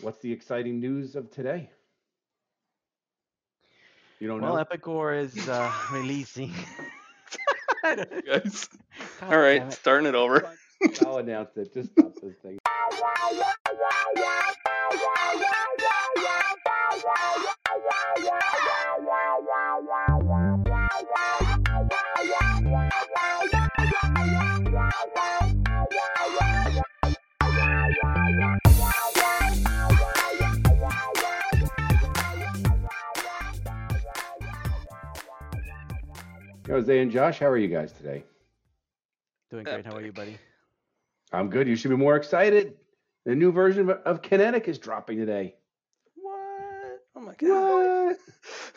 what's the exciting news of today? You don't Well, know? Epicor is uh, releasing. guys. God All right, damn it. starting it over. I'll announce it. Just stop this thing. Jose and Josh, how are you guys today? Doing great. How are you, buddy? I'm good. You should be more excited. The new version of, of Kinetic is dropping today. What? Oh my god. What?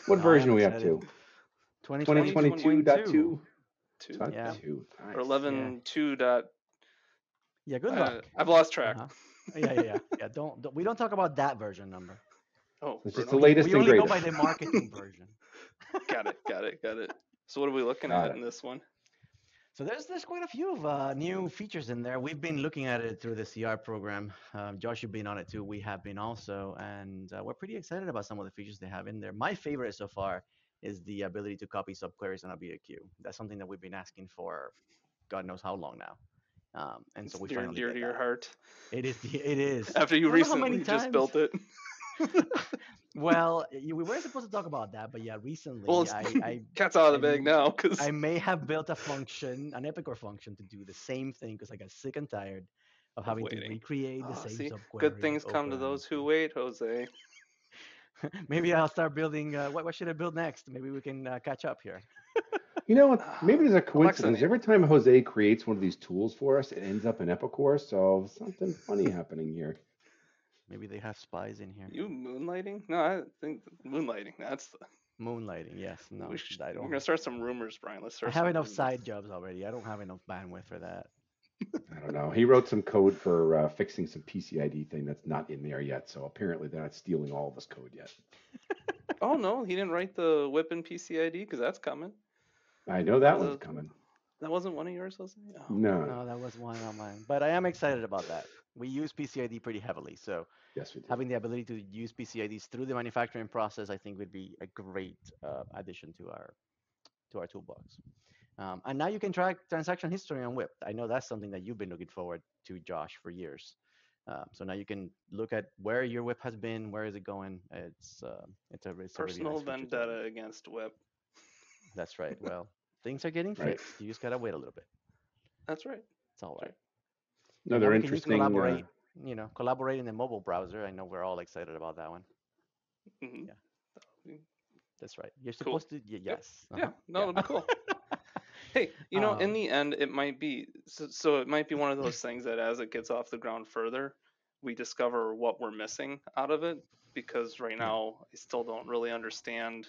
What I version are we up to? 2020. 2022.2. Two. Dot Yeah. two. Nice. Or 11 2 dot. Yeah, good uh, luck. I've lost track. Uh-huh. Yeah, yeah, yeah. yeah don't, don't we don't talk about that version number. Oh, It's just the latest we and only go by the marketing version. got it, got it, got it. So what are we looking Got at it. in this one? So there's there's quite a few of uh, new features in there. We've been looking at it through the CR program. Um, Josh, you've been on it too. We have been also, and uh, we're pretty excited about some of the features they have in there. My favorite so far is the ability to copy subqueries on a BAQ. That's something that we've been asking for, God knows how long now. Um, and so we dear, finally dear get to your that. heart. It is. It is. After you I don't know how many recently just built it. Well, you, we weren't supposed to talk about that, but yeah, recently Well, I, I cat's out of the bag now because I may have built a function, an Epicor function, to do the same thing because I got sick and tired of having to recreate the Oh, same see, subquery. good things come to those who wait, Jose. Maybe I'll start building. Uh, what, what should I build next? Maybe we can uh, catch up here. You know? Maybe there's a coincidence. name. Every time Jose creates one of these tools for us, it ends up in Epicor. So something funny happening here. Maybe they have spies in here. You moonlighting? No, I think moonlighting. That's the. Moonlighting, yes. No, we should, I we're gonna start some rumors, Brian. Let's start. I start. have enough rumors. side jobs already. I don't have enough bandwidth for that. I don't know. He wrote some code for uh, fixing some PCID thing that's not in there yet. So apparently they're not stealing all of his code yet. Oh no, he didn't write the WIP in PCID because that's coming. I know that Uh, one's coming. That wasn't one of yours, Jose. Oh. No. No, that was one of mine. But I am excited about that. We use PCID pretty heavily, so Yes, we do. having the ability to use PCIDs through the manufacturing process, I think, would be a great uh, addition to our to our toolbox. Um, and now you can track transaction history on WIP. I know that's something that you've been looking forward to, Josh, for years. Um, so now you can look at where your WIP has been, where is it going. It's uh, it's a, it's a really Personal nice feature vendetta against WIP. That's right. Well, things are getting Right. fixed. You just gotta wait a little bit. That's right. It's all right. Another Now we can interesting. Uh. You know, collaborate in the mobile browser. I know we're all excited about that one. Mhm. Yeah. That's right. You're Cool. supposed to. Y- yes. Yeah, uh-huh, no, it'll be cool. Hey, you know, in Um, the end, it might be so, so. It might be one of those things that as it gets off the ground further, we discover what we're missing out of it. Because right now, I still don't really understand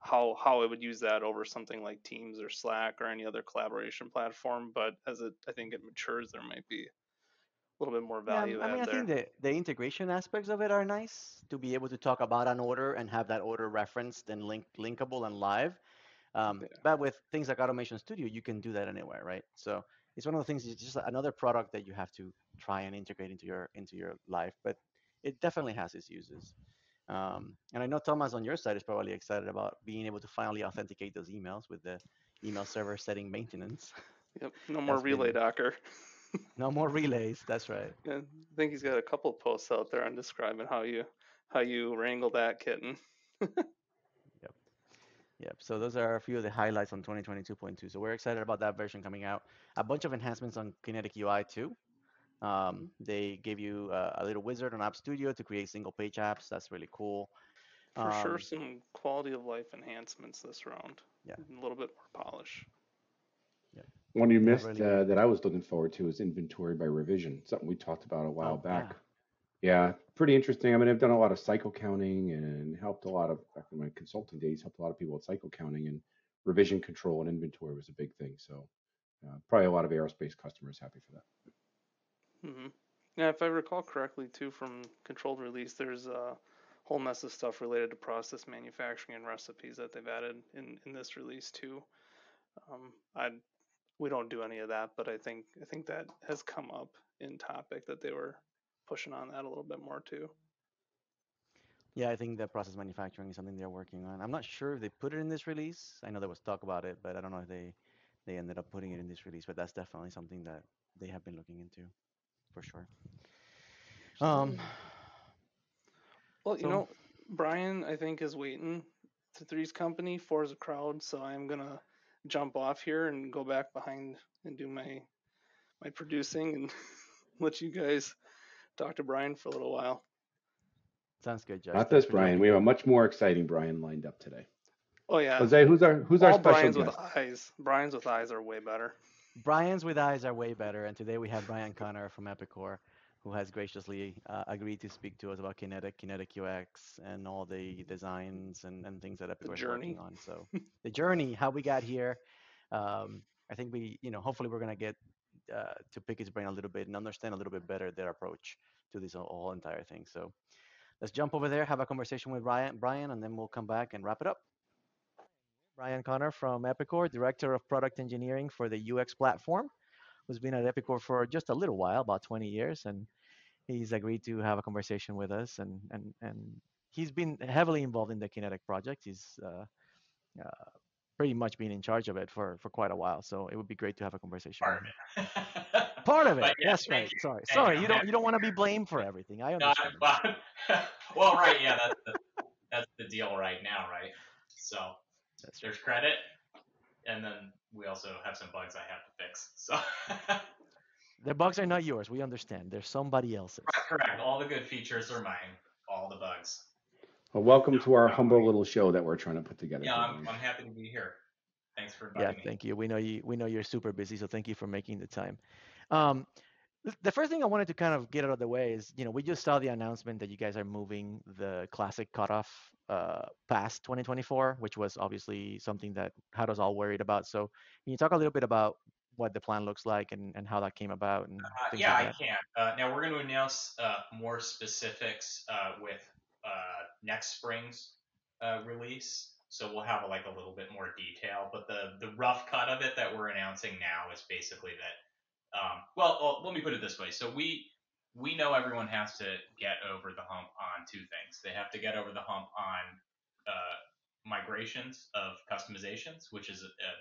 how how I would use that over something like Teams or Slack or any other collaboration platform. But as it, I think it matures, there might be a little bit more value. Yeah, I mean, I there. think the, the integration aspects of it are nice to be able to talk about an order and have that order referenced and link, linkable and live. Um, Yeah. But with things like Automation Studio, you can do that anywhere, right? So it's one of the things. It's just another product that you have to try and integrate into your into your life. But it definitely has its uses. Um, and I know Thomas on your side is probably excited about being able to finally authenticate those emails with the email server setting maintenance. Yep, no more That's relay been- docker. no more relays. That's right. Yeah, I think he's got a couple posts out there on describing how you how you wrangle that kitten. Yep. So those are a few of the highlights on 2022.2. So we're excited about that version coming out. A bunch of enhancements on Kinetic UI too. Um, they gave you uh, a little wizard on App Studio to create single page apps. That's really cool. For sure, Um, some quality of life enhancements this round. Yeah. a little bit more polish. Yeah. one you missed really uh, that I was looking forward to is inventory by revision. Something we talked about a while Oh, back. yeah. Yeah, pretty interesting. I mean, I've done a lot of cycle counting and helped a lot of back in my consulting days, helped a lot of people with cycle counting and revision control and inventory was a big thing. So uh, probably a lot of aerospace customers happy for that. Yeah, if I recall correctly, too, from controlled release, there's a whole mess of stuff related to process manufacturing and recipes that they've added in in this release too. Um, I we don't do any of that, but I think I think that has come up in topic that they were pushing on that a little bit more too. Yeah, I think that process manufacturing is something they're working on. I'm not sure if they put it in this release. I know there was talk about it, but I don't know if they they ended up putting it in this release. But that's definitely something that they have been looking into, for sure. Um, Well, you So- know, Brian, I think is waiting to Three's Company for a crowd, so I'm gonna jump off here and go back behind and do my my producing and let you guys talk to Brian for a little while. sounds good, Josh. Not this Brian. We have a much more exciting Brian lined up today. Oh yeah, Jose, who's our who's our all special Brian's guest? with eyes. Brian's with eyes are way better. Brian's with eyes are way better, and today we have Brian Conner from Epicor, who has graciously uh, agreed to speak to us about Kinetic, Kinetic UX, and all the designs and, and things that Epicor is working on. So the journey, how we got here. Um, I think we, you know, hopefully we're gonna get uh, to pick his brain a little bit and understand a little bit better their approach to this whole, whole entire thing. So let's jump over there, have a conversation with Brian, Brian, and then we'll come back and wrap it up. Brian Conner from Epicor, Director of Product Engineering for the UX platform, who's been at Epicor for just a little while, about 20 years, and he's agreed to have a conversation with us. And and and he's been heavily involved in the Kinetic project. He's uh, uh, pretty much been in charge of it for for quite a while. So it would be great to have a conversation. part with of it. Part of it. That's thank right. you. Sorry. Sorry. you. You don't you don't want to be blamed for everything. I understand. Well, well, right, yeah, that's the, that's the deal right now, right? So That's right. there's credit, and then we also have some bugs I have to fix. So The bugs are not yours. We understand. They're somebody else's. correct, all the good features are mine, all the bugs. Well, welcome to our Yeah. humble little show that we're trying to put together. Yeah, I'm, I'm happy to be here. Thanks for Yeah, inviting me. thank you. We know you. We know you're super busy, so thank you for making the time. Um, th- the first thing I wanted to kind of get out of the way is, you know, we just saw the announcement that you guys are moving the classic cutoff uh, past 2024, which was obviously something that had us all worried about. So, can you talk a little bit about what the plan looks like and, and how that came about and Uh, yeah, like I can. Uh, now we're going to announce uh, more specifics uh, with uh, next spring's uh, release. So we'll have like a little bit more detail. But the the rough cut of it that we're announcing now is basically that. Um, well, well, let me put it this way. So we we know everyone has to get over the hump on two things. They have to get over the hump on uh, migrations of customizations, which is a, a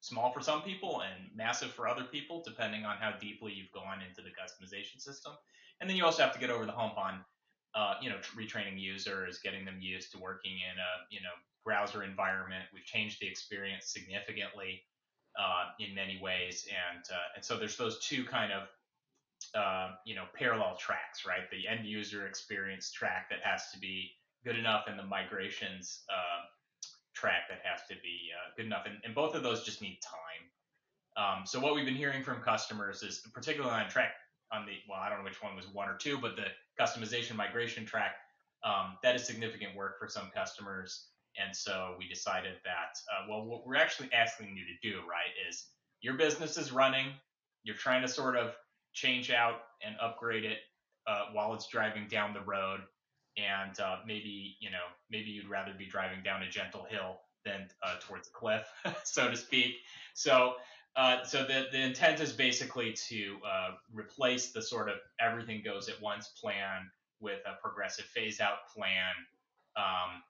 small for some people and massive for other people, depending on how deeply you've gone into the customization system. And then you also have to get over the hump on, uh, you know, retraining users, getting them used to working in a, you know, browser environment. We've changed the experience significantly uh, in many ways, and uh, and so there's those two kind of, uh, you know, parallel tracks, right? The end user experience track that has to be good enough, and the migrations. Uh, track that has to be uh, good enough, and, and both of those just need time. Um, so what we've been hearing from customers is, particularly on track on the well, I don't know which one was one or two, but the customization migration track, um, that is significant work for some customers, and so we decided that uh, well, what we're actually asking you to do, right, is your business is running, you're trying to sort of change out and upgrade it uh, while it's driving down the road and uh, maybe you know maybe you'd rather be driving down a gentle hill than uh, towards a cliff, so to speak. So uh, so the the intent is basically to uh, replace the sort of everything goes at once plan with a progressive phase out plan, um,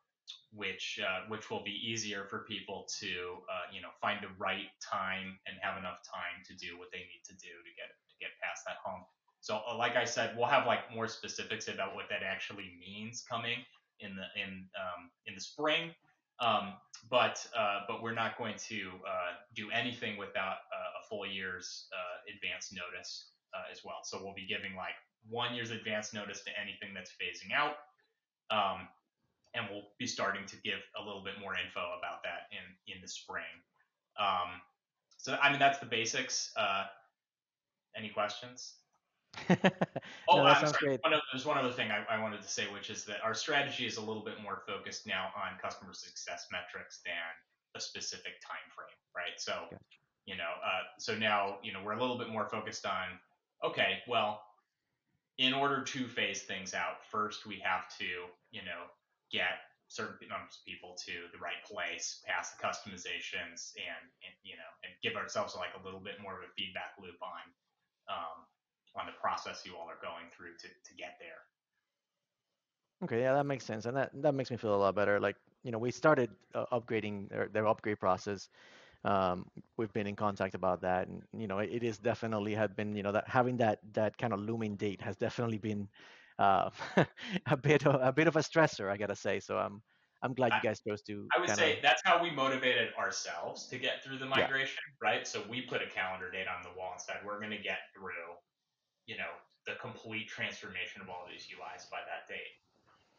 which uh, which will be easier for people to uh, you know find the right time and have enough time to do what they need to do to get to get past that hump. So, uh, like I said, we'll have like more specifics about what that actually means coming in the in um, in the spring. Um, but uh, but we're not going to uh, do anything without uh, a full year's advance notice as well. So we'll be giving like one year's advance notice to anything that's phasing out, um, and we'll be starting to give a little bit more info about that in in the spring. Um, so I mean that's the basics. Uh, any questions? Oh, no, that I'm sorry. great. One of, there's one other thing I, I wanted to say, which is that our strategy is a little bit more focused now on customer success metrics than a specific time frame, right? So, Gotcha. you know, uh, so now, you know, we're a little bit more focused on, okay, well, in order to phase things out, first we have to, you know, get certain numbers of people to the right place, pass the customizations, and, and you know, and give ourselves like a little bit more of a feedback loop on um, on the process you all are going through to to get there. Okay, yeah, that makes sense, and that that makes me feel a lot better. Like, you know, we started uh, upgrading their, their upgrade process. Um, we've been in contact about that, and you know, it, it is definitely had been, you know, that having that that kind of looming date has definitely been uh, a bit of, a bit of a stressor, I gotta say. So I'm I'm glad you guys chose to. I would kinda, say that's how we motivated ourselves to get through the Yeah. migration, right? So we put a calendar date on the wall and said we're going to get through, you know, the complete transformation of all these UIs by that date.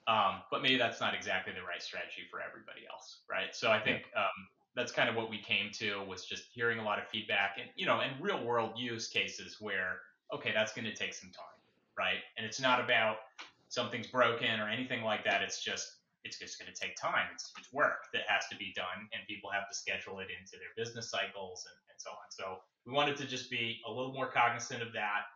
Um, but maybe that's not exactly the right strategy for everybody else, right? So I think um, that's kind of what we came to was just hearing a lot of feedback and you know, and real world use cases where okay, that's going to take some time, right? And it's not about something's broken or anything like that. It's just it's just going to take time. It's, it's work that has to be done, and people have to schedule it into their business cycles and, and so on. So we wanted to just be a little more cognizant of that,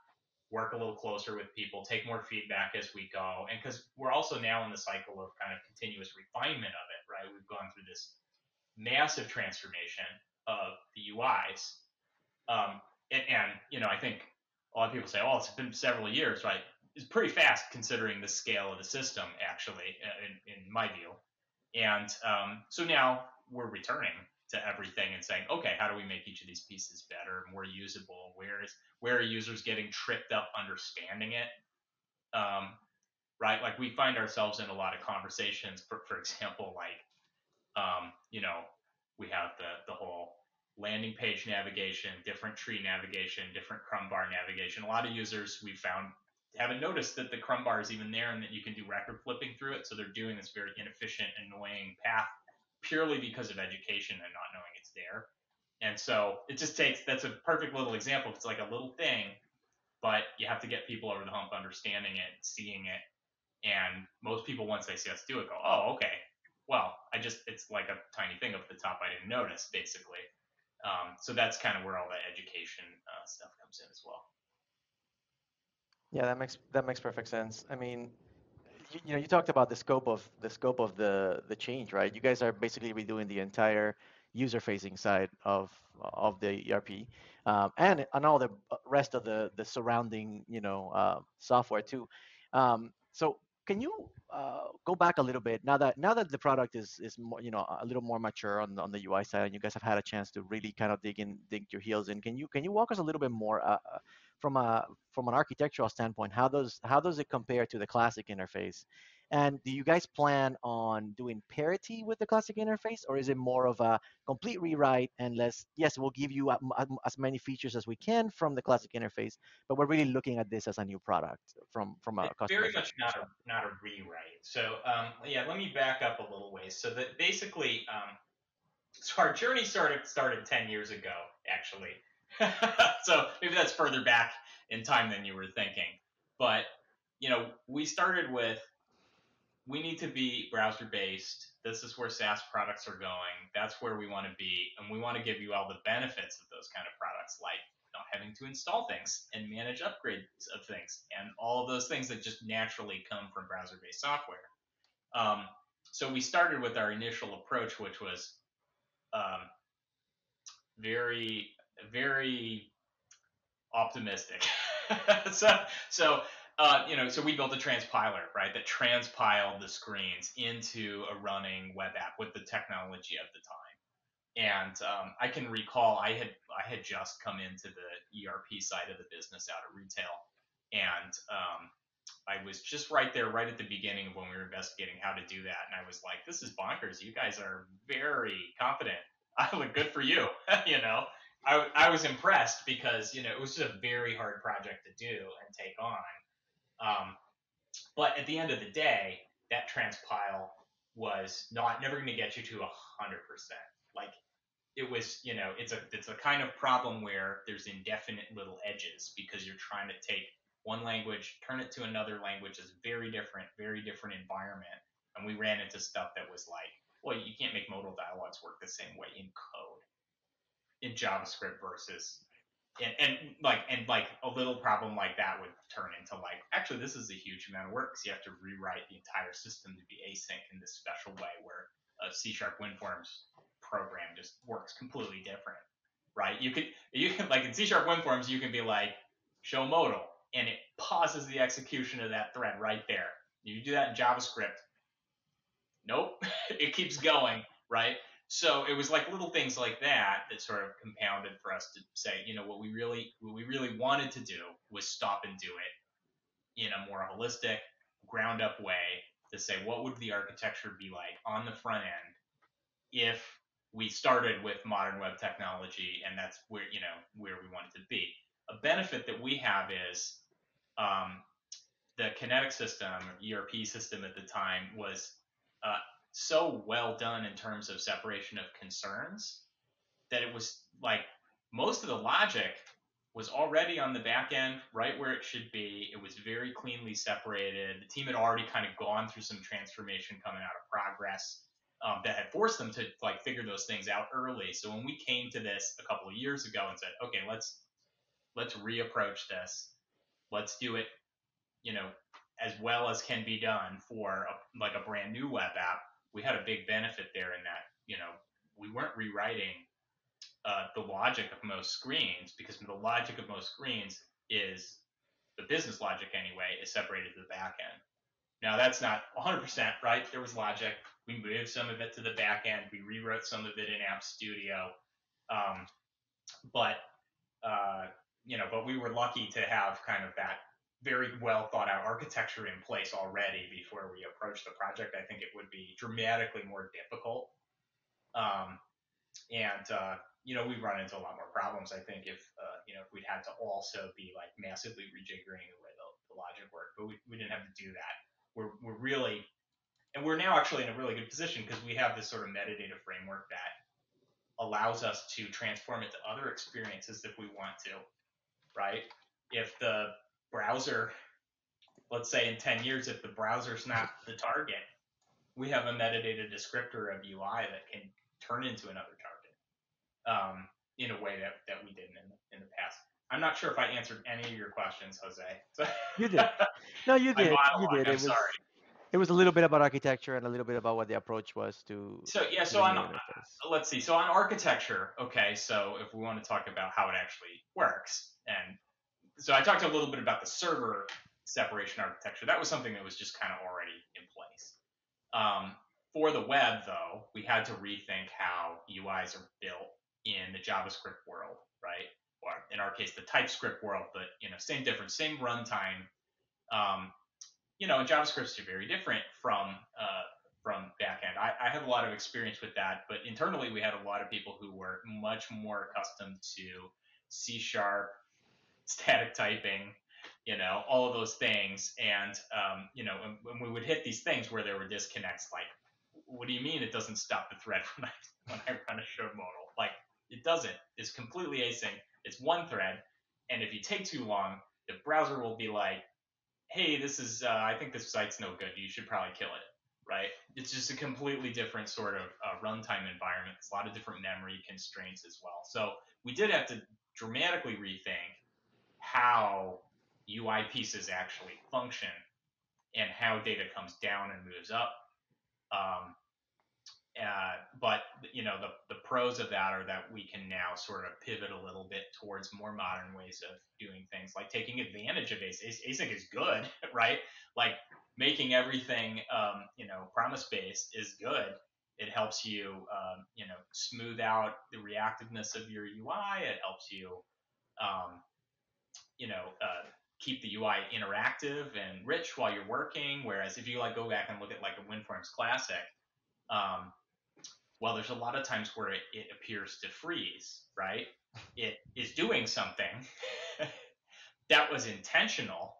work a little closer with people, take more feedback as we go, and because we're also now in the cycle of kind of continuous refinement of it, right? We've gone through this massive transformation of the UIs, um, and, and you know I think a lot of people say, oh, it's been several years, right? It's pretty fast considering the scale of the system, actually, uh, in, in my view. And um, so now we're returning to everything and saying, okay, how do we make each of these pieces better, more usable? Where is where are users getting tripped up understanding it? Um, right, like we find ourselves in a lot of conversations. For for example, like um, you know, we have the the whole landing page navigation, different tree navigation, different crumb bar navigation. A lot of users we found haven't noticed that the crumb bar is even there and that you can do record flipping through it. So they're doing this very inefficient, annoying path purely because of education and not knowing it's there. And so it just takes that's a perfect little example. It's like a little thing, but you have to get people over the hump understanding it, seeing it. And most people, once they see us do it, go, oh, okay. Well, I just, it's like a tiny thing up at the top I didn't notice, basically. Um, so that's kind of where all that education uh, stuff comes in as well. Yeah, that makes that makes perfect sense. I mean, you, you know, you talked about the scope of the scope of the the change, right? You guys are basically redoing the entire user-facing side of of the ERP, um, and and all the uh, rest of the the surrounding, you know, uh, software too. Um, so can you uh, go back a little bit now that now that the product is is more, you know, a little more mature on on the UI side, and you guys have had a chance to really kind of dig in, dig your heels in? Can you can you walk us a little bit more uh, uh, from a from an architectural standpoint? How does how does it compare to the classic interface? And do you guys plan on doing parity with the classic interface, or is it more of a complete rewrite and less? Yes, we'll give you a- a- as many features as we can from the classic interface, but we're really looking at this as a new product from from a customer. very much not a not a rewrite. So um, yeah, let me back up a little ways. So that basically, um, so our journey started started ten years ago, actually. so maybe that's further back in time than you were thinking. But you know, we started with we need to be browser based. This is where SaaS products are going. That's where we want to be, and we want to give you all the benefits of those kind of products, like not having to install things and manage upgrades of things and all of those things that just naturally come from browser based software. Um, so we started with our initial approach, which was um, very, very optimistic. so, so uh, you know, so we built a transpiler, right, that transpiled the screens into a running web app with the technology of the time. And um, I can recall I had I had just come into the ERP side of the business out of retail, and um, I was just right there, right at the beginning of when we were investigating how to do that, and I was like, "This is bonkers! You guys are very confident. I look good for you." you know, I I was impressed because you know it was just a very hard project to do and take on. Um, but at the end of the day, that transpile was not never going to get you to a hundred percent. Like it was, you know, it's a it's a kind of problem where there's indefinite little edges because you're trying to take one language, turn it to another language that's very different, very different environment. And we ran into stuff that was like, well, you can't make modal dialogues work the same way in code in JavaScript versus and, and like and like a little problem like that would turn into like actually this is a huge amount of work because you have to rewrite the entire system to be async in this special way where a C sharp WinForms program just works completely different, right? You could you can like in C sharp WinForms you can be like show modal and it pauses the execution of that thread right there. You do that in JavaScript. Nope, it keeps going, right? So it was like little things like that that sort of compounded for us to say, you know, what we really what we really wanted to do was stop and do it in a more holistic, ground up way to say what would the architecture be like on the front end if we started with modern web technology and that's where you know where we wanted to be. A benefit that we have is um, the Kinetic system, ERP system at the time, was uh, so well done in terms of separation of concerns that it was like most of the logic was already on the back end right where it should be. It was very cleanly separated. The team had already kind of gone through some transformation coming out of progress um, that had forced them to like figure those things out early. So when we came to this a couple of years ago and said, okay, let's let's reapproach this. Let's do it, you know, as well as can be done for a, like a brand new web app. We had a big benefit there in that, you know, we weren't rewriting uh, the logic of most screens because the logic of most screens is the business logic anyway is separated to the back end. Now that's not 100% right. There was logic. We moved some of it to the back end. We rewrote some of it in App Studio. Um, but uh, you know, but we were lucky to have kind of that very well thought out architecture in place already before we approach the project. I think it would be dramatically more difficult. Um, and uh, you know, we run into a lot more problems. I think if uh, you know if we'd had to also be like massively rejiggering the way the, the logic worked, but we, we didn't have to do that. We're we're really and we're now actually in a really good position because we have this sort of metadata framework that allows us to transform it to other experiences if we want to, right? If the browser, let's say in 10 years, if the browser's not the target, we have a metadata descriptor of UI that can turn into another target um, in a way that, that we didn't in the, in the past. I'm not sure if I answered any of your questions, Jose. you did. No, you did. You did. I'm it was, sorry. It was a little bit about architecture and a little bit about what the approach was to. So yeah, so on uh, let's see. So on architecture, okay. So if we want to talk about how it actually works, and so I talked a little bit about the server separation architecture. That was something that was just kind of already in place. Um, for the web, though, we had to rethink how UIs are built in the JavaScript world, right? Or in our case, the TypeScript world, but you know, same difference, same runtime. Um, you know, JavaScript's very different from uh, from backend. I, I have a lot of experience with that, but internally we had a lot of people who were much more accustomed to C sharp, static typing, you know, all of those things. And, um, you know, when, we would hit these things where there were disconnects, like, what do you mean it doesn't stop the thread when I, when I run a show modal? Like, it doesn't. It's completely async. It's one thread. And if you take too long, the browser will be like, hey, this is, uh, I think this site's no good. You should probably kill it right? It's just a completely different sort of uh, runtime environment. It's a lot of different memory constraints as well. So we did have to dramatically rethink how UI pieces actually function and how data comes down and moves up. Um, uh, but you know the the pros of that are that we can now sort of pivot a little bit towards more modern ways of doing things, like taking advantage of. Async is good, right? Like making everything um, you know promise based is good. It helps you um, you know smooth out the reactiveness of your UI. It helps you um, you know uh, keep the UI interactive and rich while you're working. Whereas if you like go back and look at like a WinForms Classic, um, well, there's a lot of times where it, it appears to freeze, right? It is doing something that was intentional.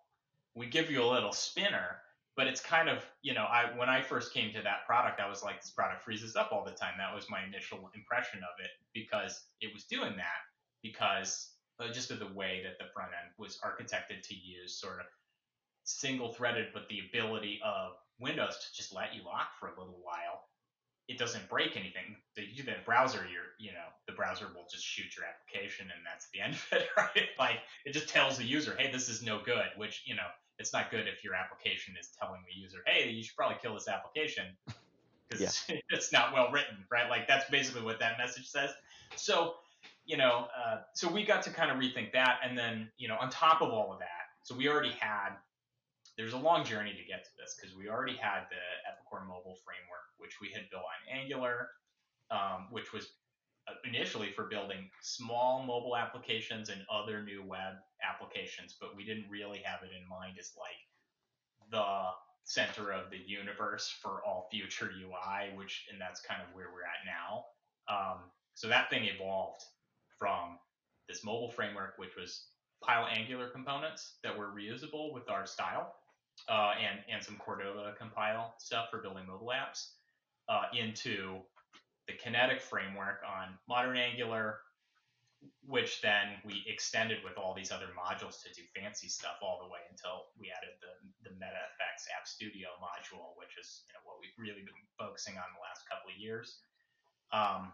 We give you a little spinner, but it's kind of, you know, I when I first came to that product, I was like, this product freezes up all the time. That was my initial impression of it because it was doing that because Uh, just of the way that the front end was architected to use sort of single threaded, but the ability of Windows to just let you lock for a little while it doesn't break anything. The, the browser, you're, you know, the browser will just shoot your application and that's the end of it, right? Like it just tells the user, hey, this is no good, which, you know, it's not good if your application is telling the user, hey, you should probably kill this application because yeah. it's not well written, right? Like that's basically what that message says. So, you know, uh, so we got to kind of rethink that. And then, you know, on top of all of that, so we already had. There's a long journey to get to this because we already had the Epicor mobile framework, which we had built on Angular, um, which was uh, initially for building small mobile applications and other new web applications, but we didn't really have it in mind as like the center of the universe for all future UI, which and that's kind of where we're at now. Um, so that thing evolved from this mobile framework, which was pile Angular components that were reusable with our style, uh, and and some Cordova compile stuff for building mobile apps, uh, into the Kinetic framework on modern Angular, which then we extended with all these other modules to do fancy stuff all the way until we added the, the MetaFX App Studio module, which is you know, what we've really been focusing on the last couple of years. Um,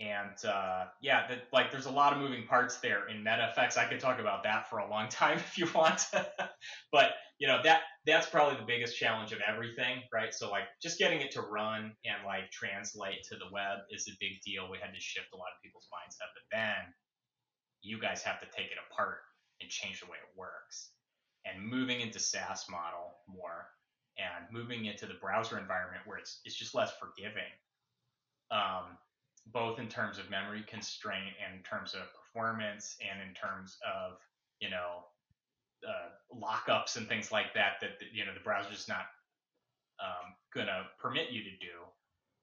and uh, yeah, the, like there's a lot of moving parts there in MetaFX. I could talk about that for a long time if you want, but you know that that's probably the biggest challenge of everything, right? So like just getting it to run and like translate to the web is a big deal. We had to shift a lot of people's mindset, but then you guys have to take it apart and change the way it works. And moving into SaaS model more and moving into the browser environment where it's it's just less forgiving. Um, both in terms of memory constraint and in terms of performance and in terms of you know uh, lockups and things like that that you know the browser's not um, gonna permit you to do.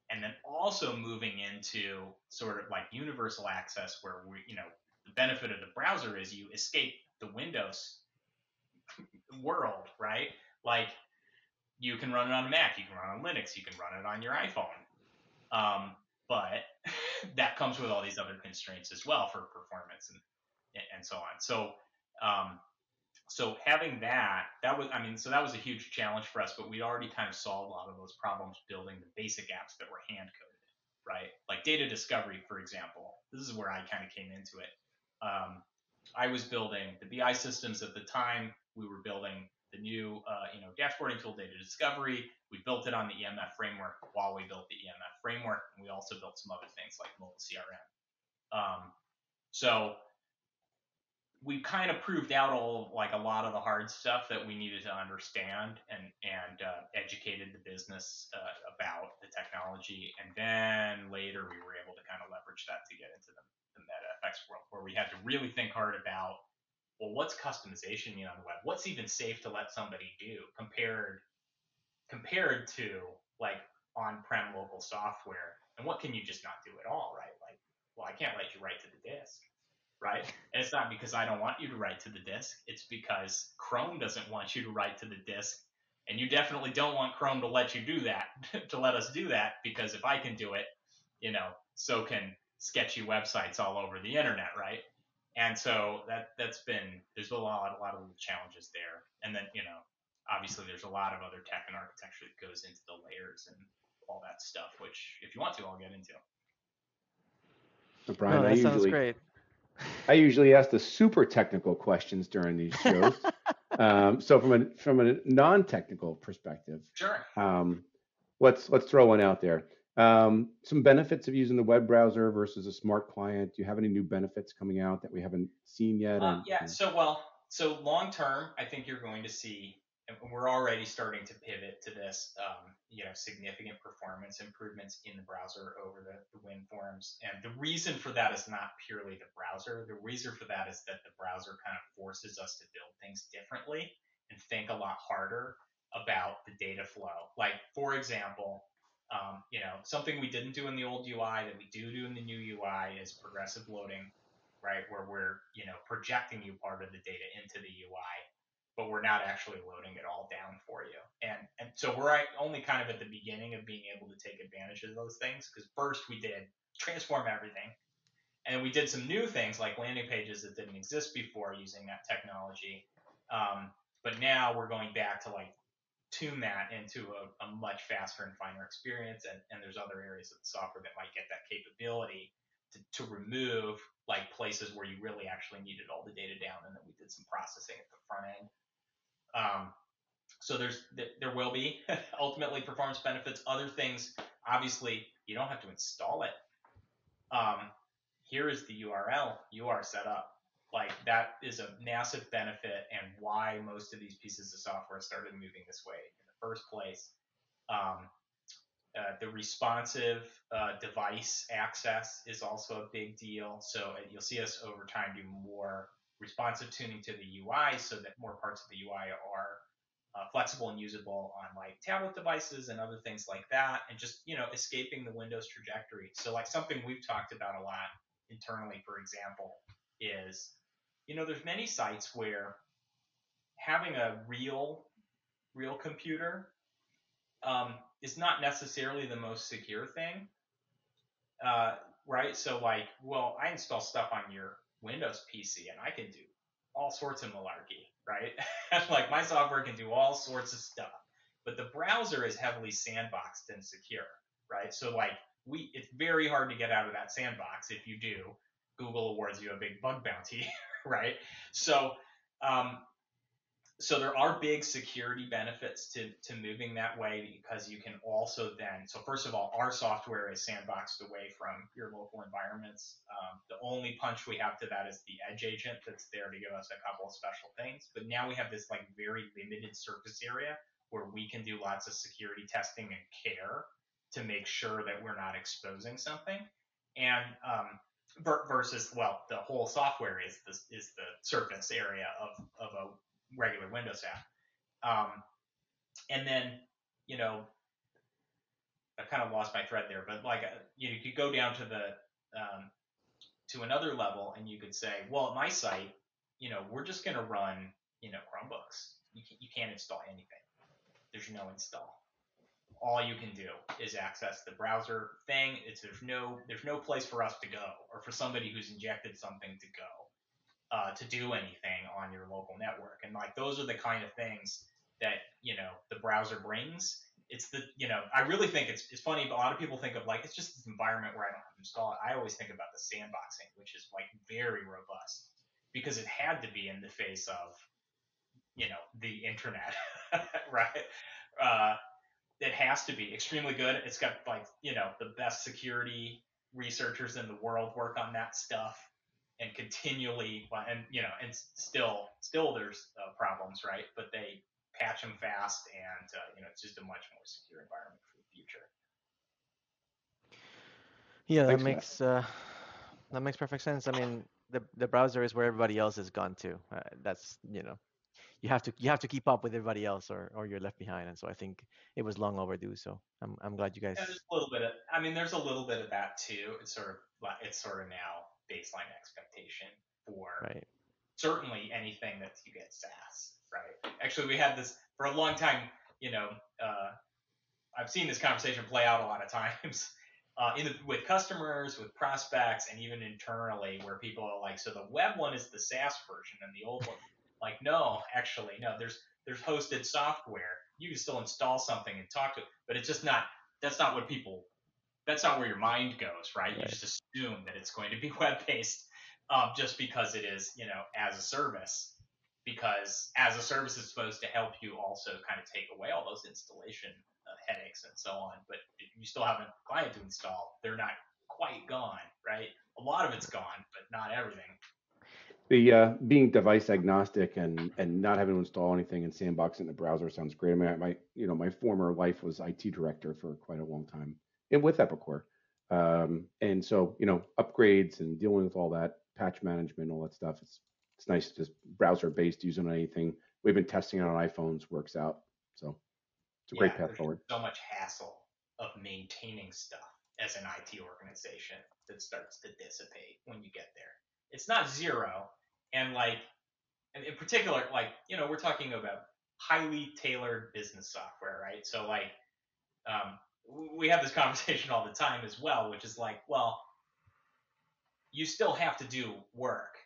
And then also moving into sort of like universal access where we you know the benefit of the browser is you escape the windows world right? Like you can run it on a mac you can run it on linux you can run it on your iphone. Um, but that comes with all these other constraints as well for performance and and so on so um, so having that, that was, I mean, so that was a huge challenge for us, but we already kind of solved a lot of those problems building the basic apps that were hand coded, right? Like data discovery, for example. This is where I kind of came into it. Um, I was building the BI systems at the time. We were building the new, uh, you know, dashboarding tool, data discovery. We built it on the EMF framework while we built the EMF framework, and we also built some other things like mobile CRM. Um, so we kind of proved out all like a lot of the hard stuff that we needed to understand and and uh, educated the business uh, about the technology and then later we were able to kind of leverage that to get into the, the MetaFX world where we had to really think hard about well what's customization mean on the web what's even safe to let somebody do compared compared to like on-prem local software and what can you just not do at all right like well I can't let you write to the disk right? And it's not because I don't want you to write to the disk. It's because Chrome doesn't want you to write to the disk. And you definitely don't want Chrome to let you do that, to let us do that, because if I can do it, you know, so can sketchy websites all over the internet, right? And so that that's been there's a lot a lot of challenges there. And then, you know, obviously there's a lot of other tech and architecture that goes into the layers and all that stuff, which if you want to, I'll get into. Brian, oh, that I sounds usually great. I usually ask the super technical questions during these shows. um, so from a from a non-technical perspective, Sure. um, let's let's throw one out there. Um, some benefits of using the web browser versus a smart client. Do you have any new benefits coming out that we haven't seen yet? Uh, yeah. So well, so long term, I think you're going to see, and we're already starting to pivot to this. Um, you know, significant performance improvements in the browser over the, the WinForms, and the reason for that is not purely the browser. The reason for that is that the browser kind of forces us to build things differently and think a lot harder about the data flow. Like, for example, um, you know, something we didn't do in the old UI that we do do in the new UI is progressive loading right? Where we're, you know, projecting you part of the data into the UI, but we're not actually loading it all down for you. And and so we're only kind of at the beginning of being able to take advantage of those things because first we did transform everything. And we did some new things like landing pages that didn't exist before using that technology. Um, but now we're going back to like tune that into a, a much faster and finer experience. And, and there's other areas of the software that might get that capability to, to remove like places where you really actually needed all the data down, and then we did some processing at the front end. Um, so there's there will be ultimately performance benefits. Other things, obviously, you don't have to install it. Um, here is the URL. You are set up. Like that is a massive benefit and why most of these pieces of software started moving this way in the first place. Um, uh, the responsive uh, device access is also a big deal. So uh, you'll see us over time do more responsive tuning to the UI so that more parts of the UI are uh, flexible and usable on like tablet devices and other things like that, and just you know escaping the Windows trajectory. So like something we've talked about a lot internally, for example, is you know there's many sites where having a real real computer um, is not necessarily the most secure thing, uh, right? So like, well, I install stuff on your Windows PC and I can do all sorts of malarkey, right? like my software can do all sorts of stuff, but the browser is heavily sandboxed and secure, right? So like we, it's very hard to get out of that sandbox. If you do, Google awards you a big bug bounty, right? So um, so there are big security benefits to, to moving that way because you can also then so first of all our software is sandboxed away from your local environments. Um, the only punch we have to that is the edge agent that's there to give us a couple of special things. But now we have this like very limited surface area where we can do lots of security testing and care to make sure that we're not exposing something. And um, versus well the whole software is the is the surface area of of a regular Windows app. Um, and then, you know, I kind of lost my thread there, but like uh, you, know, you could go down to the um, to another level, and you could say, well, at my site, you know, we're just going to run, you know, Chromebooks. You, you can't install anything. There's no install. All you can do is access the browser thing. It's there's no there's no place for us to go, or for somebody who's injected something to go uh, to do anything on your local network. And like those are the kind of things that you know the browser brings. It's the you know I really think it's it's funny. But a lot of people think of like it's just this environment where I don't have to install it. I always think about the sandboxing, which is like very robust because it had to be in the face of you know the internet, right? Uh, it has to be extremely good. It's got like you know the best security researchers in the world work on that stuff and continually and you know and still still there's uh, problems right? But they patch them fast and uh, you know it's just a much more secure environment for the future. Yeah that makes uh, that makes perfect sense. I mean the the browser is where everybody else has gone to. Uh, that's you know you have to you have to keep up with everybody else or or you're left behind and so i think it was long overdue so i'm, I'm glad you guys yeah, there's a little bit of i mean there's a little bit of that too it's sort of it's sort of now baseline expectation for right. certainly anything that you get SaaS, right? Actually, we had this for a long time. You know, uh, I've seen this conversation play out a lot of times. Uh, in the, with customers, with prospects, and even internally, where people are like, "So the web one is the SaaS version, and the old one." Like, no, actually, no. There's there's hosted software. You can still install something and talk to it, but it's just not. That's not what people that's not where your mind goes, right? right. You just assume that it's going to be web based um, just because it is, you know, as a service. Because as a service is supposed to help you also kind of take away all those installation uh, headaches and so on. But you still have a client to install, they're not quite gone, right? A lot of it's gone, but not everything. The uh, being device agnostic and and not having to install anything and sandbox in the browser sounds great. I mean, my you know my former life was IT director for quite a long time, and with Epicor. Um, and so, you know, upgrades and dealing with all that patch management, all that stuff. It's it's nice, to just browser based, using anything. We've been testing it on iPhones, works out. So it's a yeah, great path forward. So much hassle of maintaining stuff as an IT organization that starts to dissipate when you get there. It's not zero, and like, and in particular, like you know, we're talking about highly tailored business software, right? So like, um, we have this conversation all the time as well, which is like, well, you still have to do work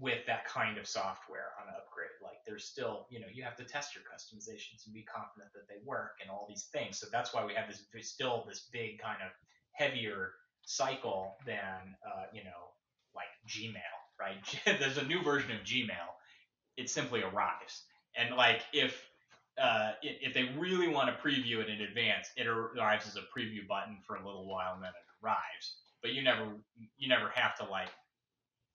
with that kind of software on an upgrade. Like there's still, you know, you have to test your customizations and be confident that they work and all these things. So that's why we have this still this big kind of heavier cycle than, uh, you know, Gmail, right? there's a new version of Gmail. It simply arrives. And like if uh, if they really want to preview it in advance, it arrives as a preview button for a little while and then it arrives. But you never you never have to like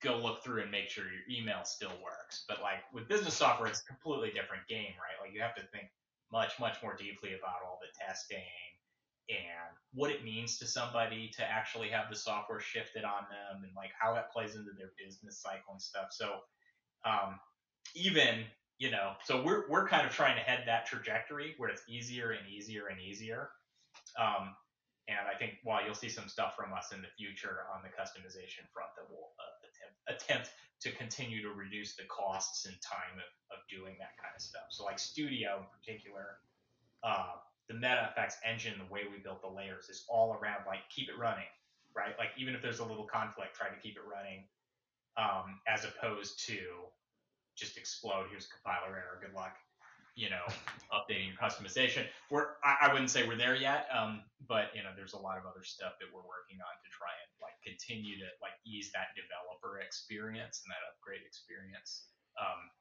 go look through and make sure your email still works. But like with business software, it's a completely different game, right? Like you have to think much, much more deeply about all the testing and what it means to somebody to actually have the software shifted on them and like how that plays into their business cycle and stuff. So um, even you know, so we're we're kind of trying to head that trajectory where it's easier and easier and easier. Um, and I think while you'll see some stuff from us in the future on the customization front that will uh, attempt, attempt to continue to reduce the costs and time of, of doing that kind of stuff. So like Studio in particular, uh, the MetaFX engine, the way we built the layers is all around like keep it running, right? Like even if there's a little conflict, try to keep it running, um, as opposed to just explode. Here's a compiler error. Good luck. You know, updating your customization. We're I, I wouldn't say we're there yet, um, but you know, there's a lot of other stuff that we're working on to try and like continue to like ease that developer experience and that upgrade experience. Um,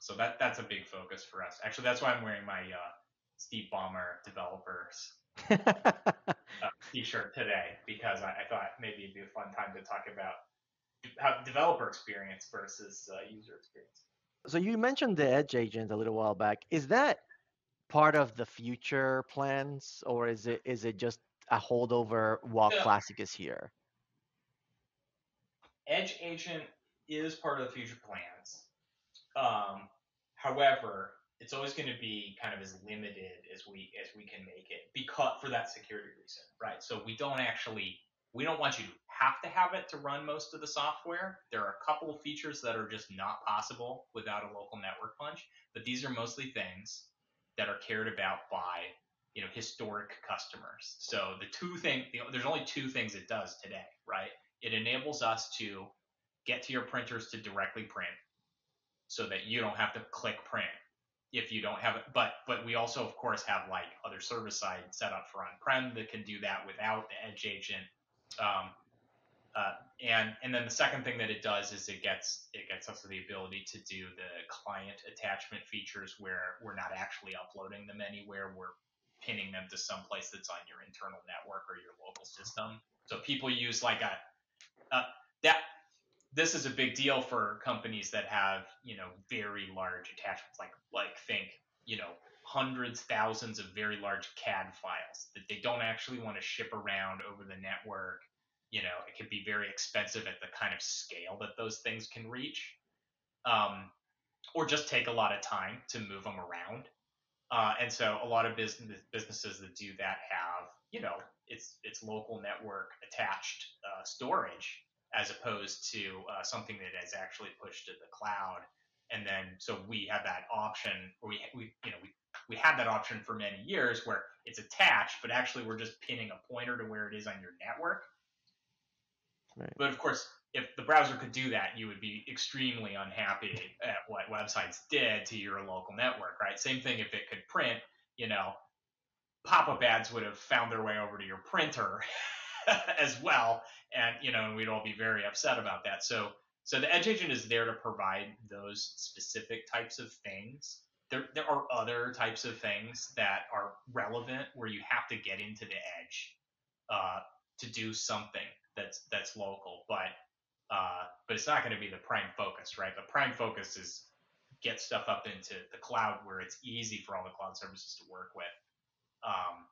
so that that's a big focus for us. Actually, that's why I'm wearing my uh, Steve Ballmer developers uh, t-shirt today because I, I, thought maybe it'd be a fun time to talk about how developer experience versus uh, user experience. So you mentioned the Edge agent a little while back. Is that part of the future plans, or is it is it just a holdover while. Classic is here? Edge agent is part of the future plans. Um, however, it's always going to be kind of as limited as we as we can make it because for that security reason, right? So we don't actually we don't want you to have to have it to run most of the software. There are a couple of features that are just not possible without a local network punch, but these are mostly things that are cared about by you know historic customers. So the two thing there's only two things it does today, right? It enables us to get to your printers to directly print so that you don't have to click print if you don't have it. But but we also of course have like other service side set up for on-prem that can do that without the edge agent. Um, uh, and and then the second thing that it does is it gets it gets us the ability to do the client attachment features where we're not actually uploading them anywhere. We're pinning them to some place that's on your internal network or your local system. So people use like a that this is a big deal for companies that have you know very large attachments. Like like think you know hundreds thousands of very large cad files that they don't actually want to ship around over the network. You know it can be very expensive at the kind of scale that those things can reach. Um, or just take a lot of time to move them around. Uh, and so a lot of business businesses that do that have you know it's it's local network attached uh, storage as opposed to uh, something that is actually pushed to the cloud. And then so we have that option, or we, we you know we we had that option for many years where it's attached, but actually we're just pinning a pointer to where it is on your network. Right. But of course, if the browser could do that, you would be extremely unhappy at what websites did to your local network, right? Same thing if it could print, you know, pop-up ads would have found their way over to your printer as well, and you know, and we'd all be very upset about that. So, so the edge agent is there to provide those specific types of things. There, there are other types of things that are relevant where you have to get into the edge uh, to do something that's that's local, but uh, but it's not going to be the prime focus, right? The prime focus is get stuff up into the cloud where it's easy for all the cloud services to work with. Um,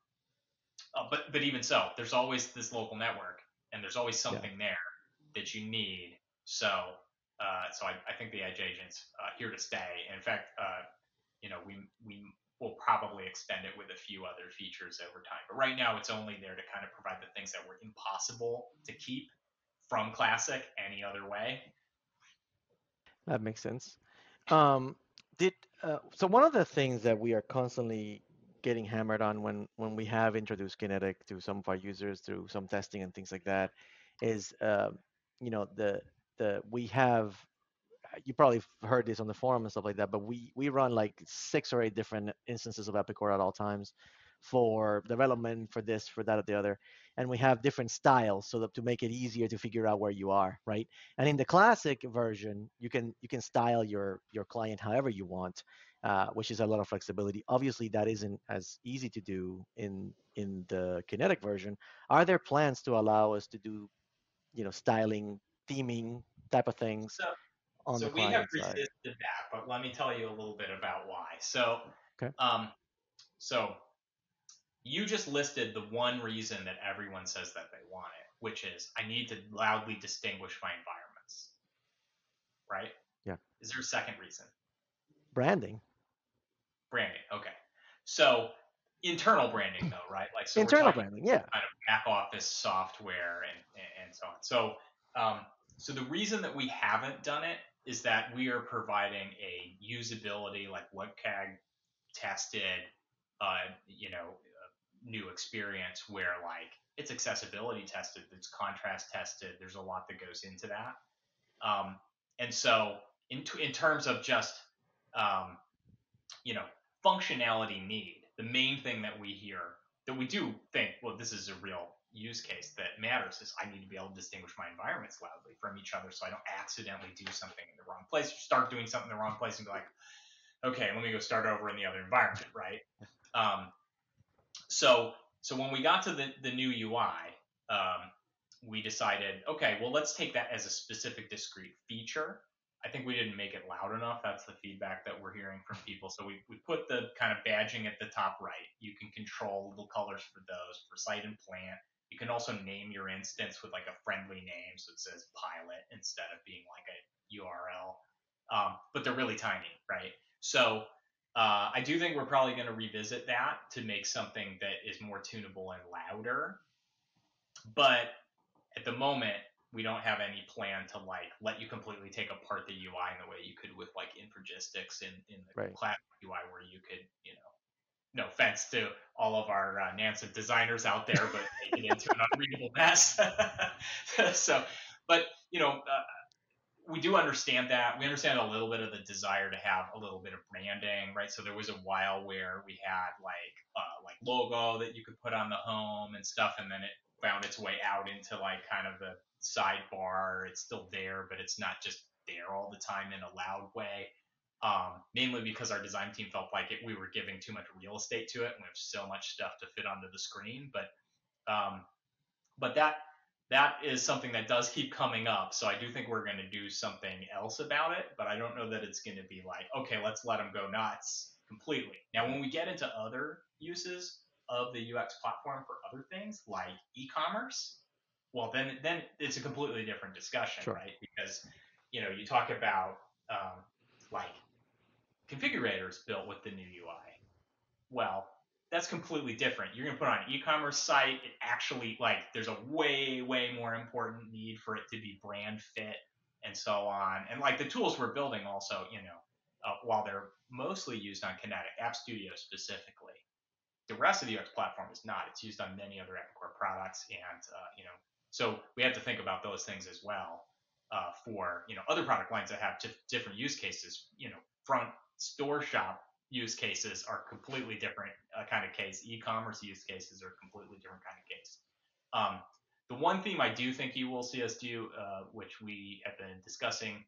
uh, but but even so, there's always this local network, and there's always something yeah. there that you need. So uh, so I, I think the edge agent's uh, here to stay. In fact, uh, you know, we we will probably extend it with a few other features over time. But right now, it's only there to kind of provide the things that were impossible to keep from Classic any other way. That makes sense. Um, did uh, so one of the things that we are constantly getting hammered on when when we have introduced kinetic to some of our users through some testing and things like that is uh, you know the the we have you probably heard this on the forum and stuff like that but we we run like six or eight different instances of epicor at all times for development for this for that or the other and we have different styles so that to make it easier to figure out where you are right? And in the classic version you can you can style your your client however you want uh, which is a lot of flexibility. Obviously, that isn't as easy to do in in the kinetic version. Are there plans to allow us to do, you know, styling, theming type of things So, on so the we have client side. resisted that, but let me tell you a little bit about why. So, Okay. um, so you just listed the one reason that everyone says that they want it, which is I need to loudly distinguish my environments. Right? Yeah. Is there a second reason? Branding, Branding. Okay. So internal branding though, right? Like so internal branding, yeah. kind of back office software and, and so on. So, um, so the reason that we haven't done it is that we are providing a usability, like WCAG tested, uh, you know, uh, new experience where like it's accessibility tested, it's contrast tested. There's a lot that goes into that. Um, and so in, t- in terms of just, um, you know, functionality need, the main thing that we hear that we do think, well, this is a real use case that matters is I need to be able to distinguish my environments loudly from each other so I don't accidentally do something in the wrong place start doing something in the wrong place and be like, okay, let me go start over in the other environment, right? Um, so so when we got to the, the new UI, um, we decided, okay, well, let's take that as a specific discrete feature. I think we didn't make it loud enough. That's the feedback that we're hearing from people. So we, we put the kind of badging at the top right. You can control little colors for those for site and plant. You can also name your instance with like a friendly name. So it says pilot instead of being like a URL. Um, but they're really tiny, right? So uh, I do think we're probably going to revisit that to make something that is more tunable and louder. But at the moment, we don't have any plan to like let you completely take apart the UI in the way you could with like Infragistics in, in the Right. classic UI where you could, you know, no offense to all of our uh, Nansen designers out there, but make it into an unreadable mess. so, but you know, uh, we do understand that. We understand a little bit of the desire to have a little bit of branding, right? So there was a while where we had like uh, like logo that you could put on the home and stuff, and then it found its way out into like kind of the sidebar. It's still there, but it's not just there all the time in a loud way. Um, mainly because our design team felt like it, we were giving too much real estate to it, and we have so much stuff to fit onto the screen. But um, but that that is something that does keep coming up. So I do think we're going to do something else about it, but I don't know that it's going to be like, okay, let's let them go nuts completely. Now, when we get into other uses of the UX platform for other things like e-commerce, well, then then it's a completely different discussion, Sure. right? Because you know you talk about um, like configurators built with the new UI. Well, that's completely different. You're going to put on an e-commerce site. It actually like there's a way way more important need for it to be brand fit and so on. And like the tools we're building also, you know, uh, while they're mostly used on Kinetic App Studio specifically, the rest of the UX platform is not. It's used on many other Epicor products, and uh, you know, so we have to think about those things as well uh, for you know other product lines that have dif- different use cases. You know, front store shop use cases are completely different uh, kind of case. E-commerce use cases are completely different kind of case. Um, the one theme I do think you will see us do, uh, which we have been discussing,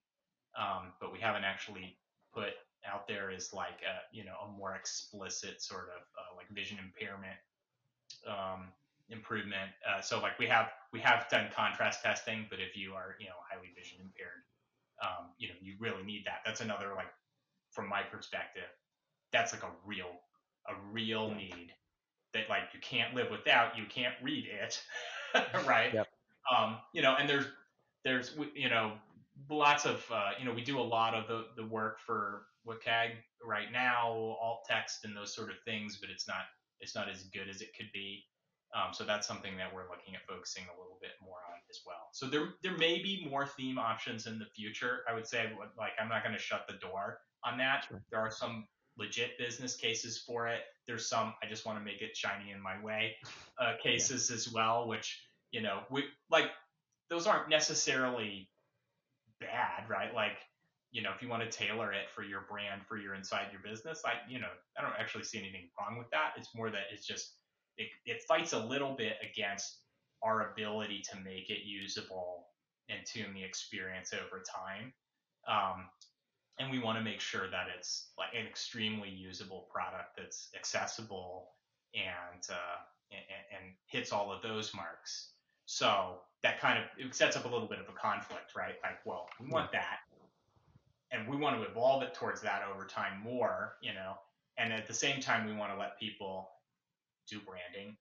um, but we haven't actually put out there, is like a you know a more explicit sort of uh, like vision impairment um, improvement. Uh, so like we have we have done contrast testing, but if you are you know highly vision impaired, um, you know you really need that. That's another like from my perspective, that's like a real a real need that like you can't live without. You can't read it, right? Yep. Um, you know, and there's there's you know lots of uh, you know we do a lot of the the work for WCAG right now, alt text and those sort of things, but it's not it's not as good as it could be. Um, so that's something that we're looking at focusing a little bit more on as well. So there there may be more theme options in the future. I would say like I'm not going to shut the door on that. Sure. There are some legit business cases for it. There's some I just want to make it shiny in my way uh, cases as well, which you know we like those aren't necessarily bad, right? Like you know if you want to tailor it for your brand for your inside your business, I you know I don't actually see anything wrong with that. It's more that it's just it, it fights a little bit against our ability to make it usable and tune the experience over time. Um, and we want to make sure that it's like an extremely usable product that's accessible and, uh, and and hits all of those marks. So that kind of it sets up a little bit of a conflict, right? Like, well, we want that, and we want to evolve it towards that over time more, you know, and at the same time, we want to let people do branding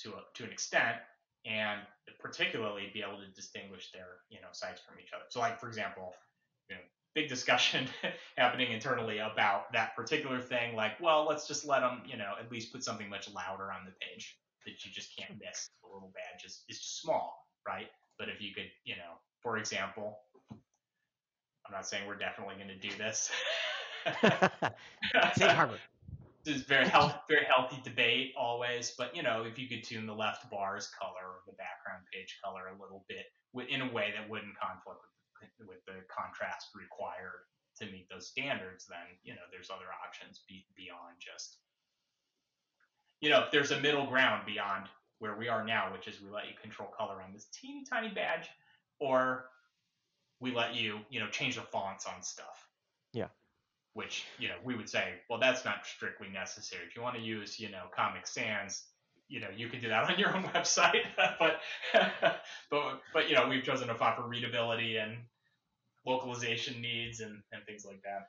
to a, to an extent, and particularly be able to distinguish their you know sites from each other. So, like for example, you know, big discussion happening internally about that particular thing. Like, well, let's just let them, you know, at least put something much louder on the page that you just can't miss. The little badge is, is just small, right? But if you could, you know, for example, I'm not saying we're definitely going to do this. Safe harbor. This is very healthy, very healthy debate always. But you know, if you could tune the left bar's color or the background page color a little bit in a way that wouldn't conflict with the, with the contrast required to meet those standards, then you know there's other options be, beyond just you know there's a middle ground beyond where we are now, which is we let you control color on this teeny tiny badge, or we let you you know change the fonts on stuff. Yeah. Which you know we would say, well, that's not strictly necessary. If you want to use you know Comic Sans, you know you can do that on your own website. but but but you know we've chosen a font for readability and localization needs and, and things like that.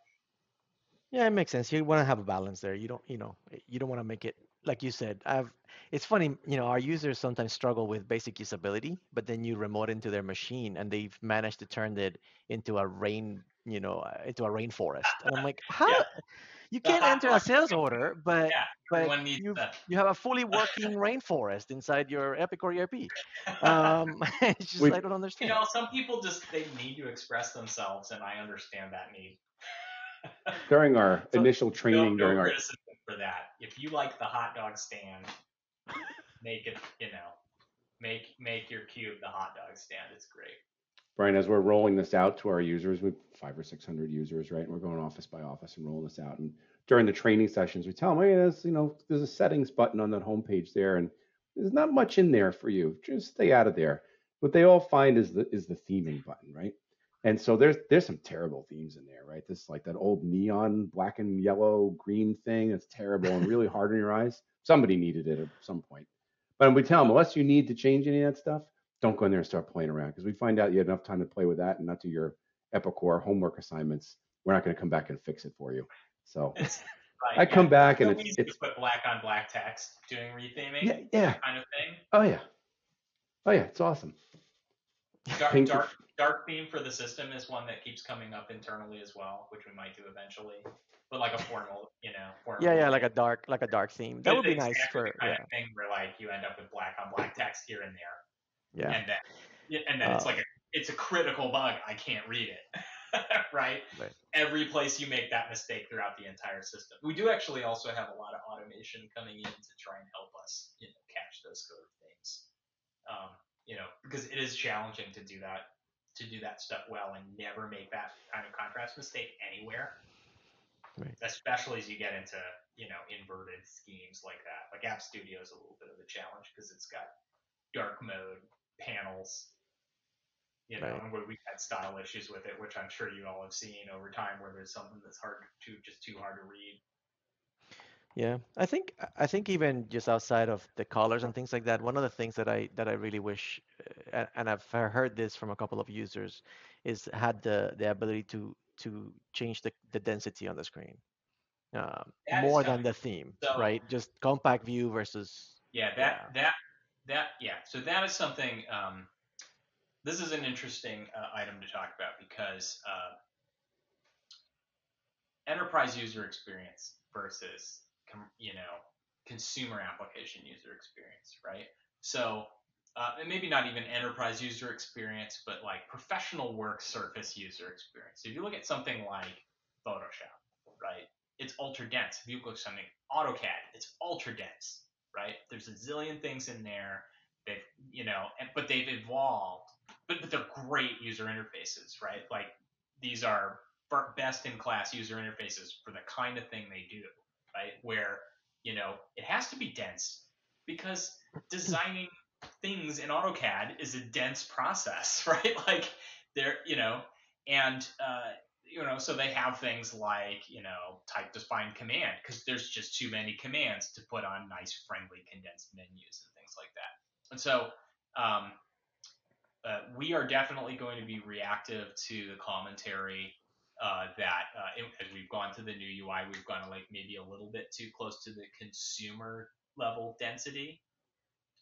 Yeah, it makes sense. You want to have a balance there. You don't, you know, you don't want to make it like you said. I've. It's funny, you know, our users sometimes struggle with basic usability, but then you remote into their machine and they've managed to turn it into a rain, you know, uh, into a rainforest. And I'm like, how? Yeah. You can't hot enter a sales order, but Yeah, but you you have a fully working rainforest inside your Epicor ERP. Um, it's just We- I don't understand. You know, some people just they need to express themselves, and I understand that need. During our So- initial training, no during our criticism for that. If you like the hot dog stand, make it. You know, make make your cube the hot dog stand. It's great. Brian, as we're rolling this out to our users, we five or six hundred users, right? And we're going office by office and rolling this out. And during the training sessions, we tell them, hey, there's you know, there's a settings button on that homepage there, and there's not much in there for you. Just stay out of there. What they all find is the is the theming button, right? And so there's there's some terrible themes in there, right? This like that old neon black and yellow green thing that's terrible and really hard on your eyes. Somebody needed it at some point. But we tell them, unless you need to change any of that stuff, don't go in there and start playing around because we find out you had enough time to play with that and not do your Epicor homework assignments. We're not going to come back and fix it for you. So It's I come yeah, back and so it's it's put black on black text doing retheming yeah yeah kind of thing. oh yeah oh yeah it's awesome. Dark, Pink- dark dark theme for the system is one that keeps coming up internally as well, which we might do eventually. But like a formal, you know, formal. Yeah, yeah, like a dark like a dark theme. That would be nice for kind yeah of thing where like you end up with black on black text here and there, yeah. and then and then it's Uh, like a, it's a critical bug. I can't read it, right? Right. Every place you make that mistake throughout the entire system. We do actually also have a lot of automation coming in to try and help us, you know, catch those sort of things. Um, you know, because it is challenging to do that to do that stuff well and never make that kind of contrast mistake anywhere. Right. Especially as you get into, you know, inverted schemes like that. Like App Studio is a little bit of a challenge because it's got dark mode panels. You know, Right. and where we've had style issues with it, which I'm sure you all have seen over time, where there's something that's hard to just too hard to read. Yeah, I think I think even just outside of the colors and things like that, one of the things that I that I really wish, uh, and I've heard this from a couple of users, is had the the ability to to change the the density on the screen, um, is more than the theme, So- right? Just compact view versus Yeah, that that that yeah. So that is something. Um, this is an interesting uh, item to talk about because uh, enterprise user experience versus com- you know consumer application user experience, right? So uh, and maybe not even enterprise user experience, but like professional work surface user experience. If you look at something like Photoshop, right? It's ultra dense. If you look at something AutoCAD, it's ultra dense right? There's a zillion things in there. They've, you know, and, but they've evolved. But, but they're great user interfaces, right? Like these are best in class user interfaces for the kind of thing they do, right? Where, you know, it has to be dense because designing things in AutoCAD is a dense process, right? Like they're, you know, and, uh, you know, so they have things like, you know, type define command because there's just too many commands to put on nice, friendly, condensed menus and things like that. And so, um, uh, we are definitely going to be reactive to the commentary uh, that uh, as we've gone to the new UI, we've gone like maybe a little bit too close to the consumer level density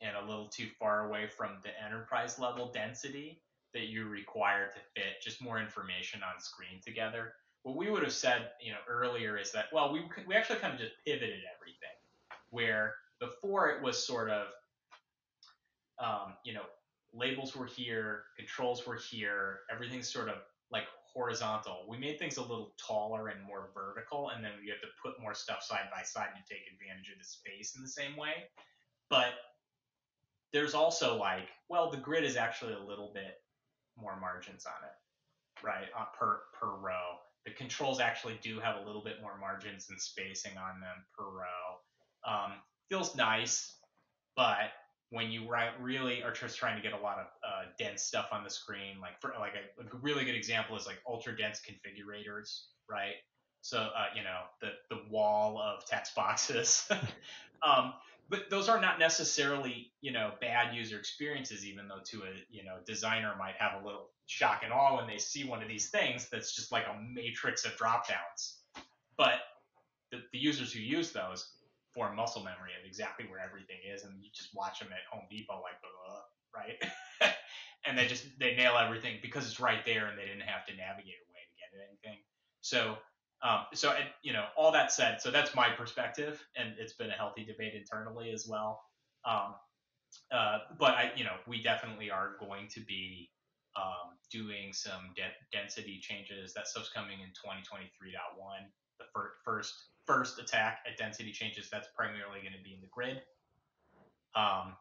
and a little too far away from the enterprise level density that you require to fit just more information on screen together. What we would have said, you know, earlier is that well, we we actually kind of just pivoted everything, where before it was sort of, um, you know, labels were here, controls were here, everything's sort of like horizontal. We made things a little taller and more vertical, and then we have to put more stuff side by side to take advantage of the space in the same way. But there's also like, well, the grid is actually a little bit more margins on it, right? Uh, per per row. The controls actually do have a little bit more margins and spacing on them per row. Um, feels nice, but when you really are just trying to get a lot of uh, dense stuff on the screen, like for like a, a, really good example is like ultra dense configurators, right? So uh, you know the the wall of text boxes. um, but those are not necessarily you know bad user experiences even though to a you know designer might have a little shock and awe when they see one of these things that's just like a matrix of drop downs but the, the users who use those form muscle memory of exactly where everything is and you just watch them at home depot like blah, blah, right and they just they nail everything because it's right there and they didn't have to navigate away to get anything so um, so, you know, all that said, so that's my perspective, and it's been a healthy debate internally as well. Um, uh, but I, you know, we definitely are going to be um, doing some de- density changes. That stuff's coming in 2023.1. The fir- first first attack at density changes. That's primarily going to be in the grid. Um,